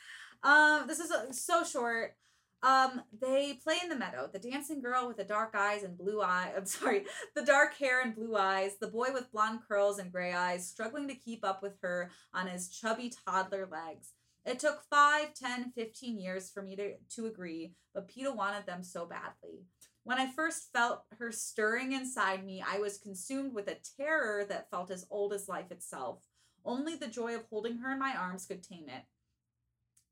Um, this is uh, so short. Um, they play in the meadow. The dancing girl with the dark eyes and blue eye. [laughs] I'm sorry, the dark hair and blue eyes. The boy with blonde curls and gray eyes, struggling to keep up with her on his chubby toddler legs. It took 5, 10, 15 years for me to, to agree, but Peeta wanted them so badly. When I first felt her stirring inside me, I was consumed with a terror that felt as old as life itself. Only the joy of holding her in my arms could tame it.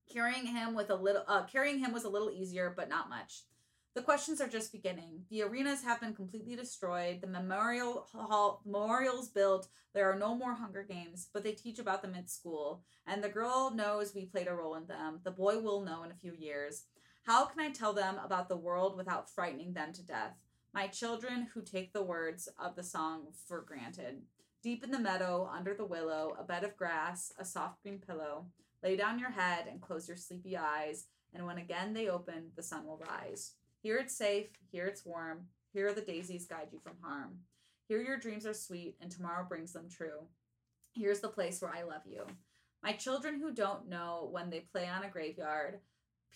Carrying him with a little uh, carrying him was a little easier, but not much. The questions are just beginning. The arenas have been completely destroyed. The memorial hall memorials built. There are no more Hunger Games, but they teach about them at school. And the girl knows we played a role in them. The boy will know in a few years. How can I tell them about the world without frightening them to death? My children who take the words of the song for granted. Deep in the meadow, under the willow, a bed of grass, a soft green pillow. Lay down your head and close your sleepy eyes, and when again they open, the sun will rise. Here it's safe, here it's warm, here the daisies guide you from harm. Here your dreams are sweet, and tomorrow brings them true. Here's the place where I love you. My children who don't know when they play on a graveyard,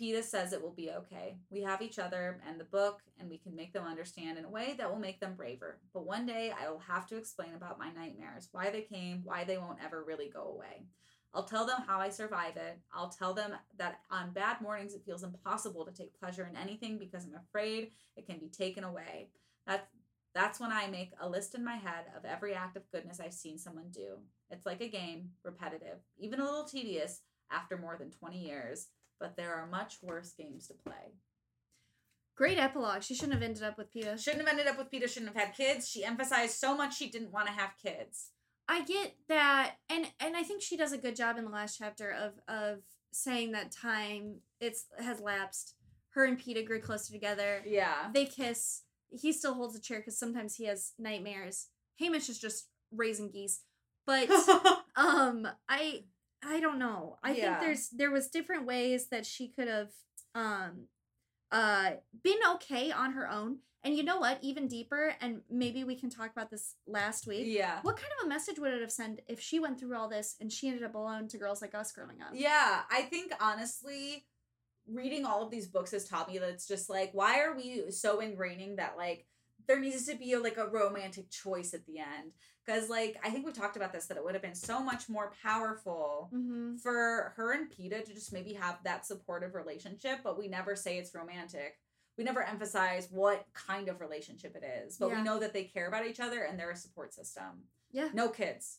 Peeta says it will be okay. We have each other and the book, and we can make them understand in a way that will make them braver. But one day I will have to explain about my nightmares, why they came, why they won't ever really go away. I'll tell them how I survive it. I'll tell them that on bad mornings it feels impossible to take pleasure in anything because I'm afraid it can be taken away. That's that's when I make a list in my head of every act of goodness I've seen someone do. It's like a game, repetitive, even a little tedious after more than 20 years, but there are much worse games to play. Great epilogue. She shouldn't have ended up with Peeta. Shouldn't have ended up with Peeta, shouldn't have had kids. She emphasized so much she didn't want to have kids. I get that, and and I think she does a good job in the last chapter of of saying that time it's has lapsed. Her and Peeta grew closer together. Yeah. They kiss. He still holds a chair because sometimes he has nightmares. Haymitch is just raising geese, but [laughs] um, I I don't know. I Yeah. think there's there was different ways that she could have um uh been okay on her own. And you know what? Even deeper, and maybe we can talk about this last week. Yeah. What kind of a message would it have sent if she went through all this and she ended up alone to girls like us growing up? Yeah, I think honestly, reading all of these books has taught me that it's just like, why are we so ingraining that like there needs to be a, like a romantic choice at the end? Because like I think we talked about this that it would have been so much more powerful Mm-hmm. for her and Peeta to just maybe have that supportive relationship, but we never say it's romantic. We never emphasize what kind of relationship it is, but Yeah. we know that they care about each other and they're a support system. Yeah. No kids.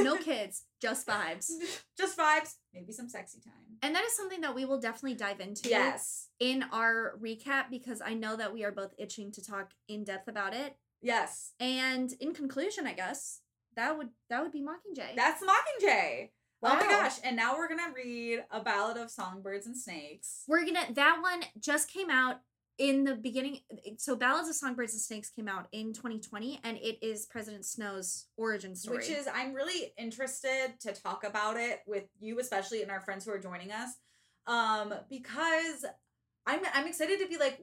No kids, just [laughs] vibes. Just vibes, maybe some sexy time. And that is something that we will definitely dive into Yes. in our recap because I know that we are both itching to talk in depth about it. Yes. And in conclusion, I guess that would that would be Mockingjay. That's Mockingjay. Oh my gosh. And now we're gonna read a ballad of songbirds and snakes. We're gonna that one just came out in the beginning. So Ballads of Songbirds and Snakes came out in 2020, and it is President Snow's origin story. Which is I'm really interested to talk about it with you, especially and our friends who are joining us. Um, because I'm I'm excited to be like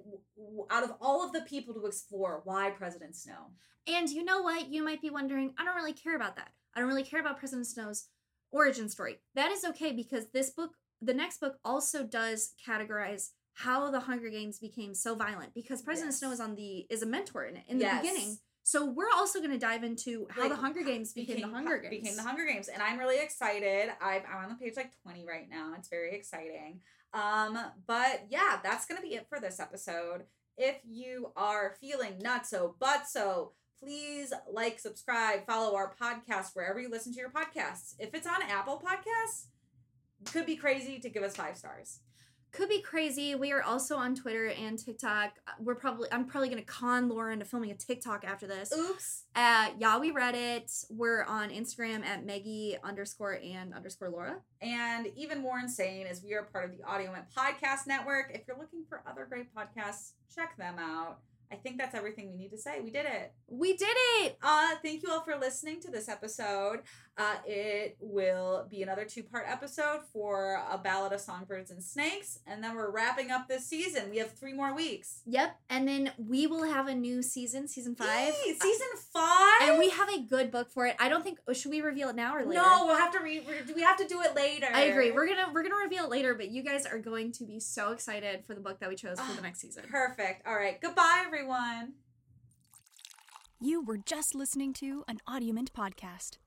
out of all of the people to explore why President Snow. And you know what? You might be wondering, I don't really care about that. I don't really care about President Snow's origin story. That is okay because this book, the next book, also does categorize how the Hunger Games became so violent because President Yes. Snow is on the is a mentor in it in the beginning. So we're also going to dive into how Like, the Hunger Games became, the Hunger Games. Became the Hunger Games, and I'm really excited. I'm, I'm on the page like 20 right now. It's very exciting. Um, but yeah, that's gonna be it for this episode. If you are feeling not so but so, please like, subscribe, follow our podcast wherever you listen to your podcasts. If it's on Apple Podcasts, could be crazy to give us five stars. Could be crazy. We are also on Twitter and TikTok. We're probably I'm probably going to con Laura into filming a TikTok after this. Oops. At Yeah, we read it. We're on Instagram at Meggie underscore and underscore Laura. And even more insane is we are part of the Audiomint Podcast Network. If you're looking for other great podcasts, check them out. I think that's everything we need to say. We did it. We did it. Uh, thank you all for listening to this episode. Uh, it will be another two part episode for a ballad of songbirds and snakes, and then we're wrapping up this season. We have three more weeks. Yep. And then we will have a new season, season five. Yay, season five. And we have a good book for it. I don't think should we reveal it now or later? no, we'll have to read. We have to do it later. I agree. We're gonna we're gonna reveal it later, but you guys are going to be so excited for the book that we chose for the next season. perfect. All right. Goodbye, everyone. You were just listening to an Audiomint podcast.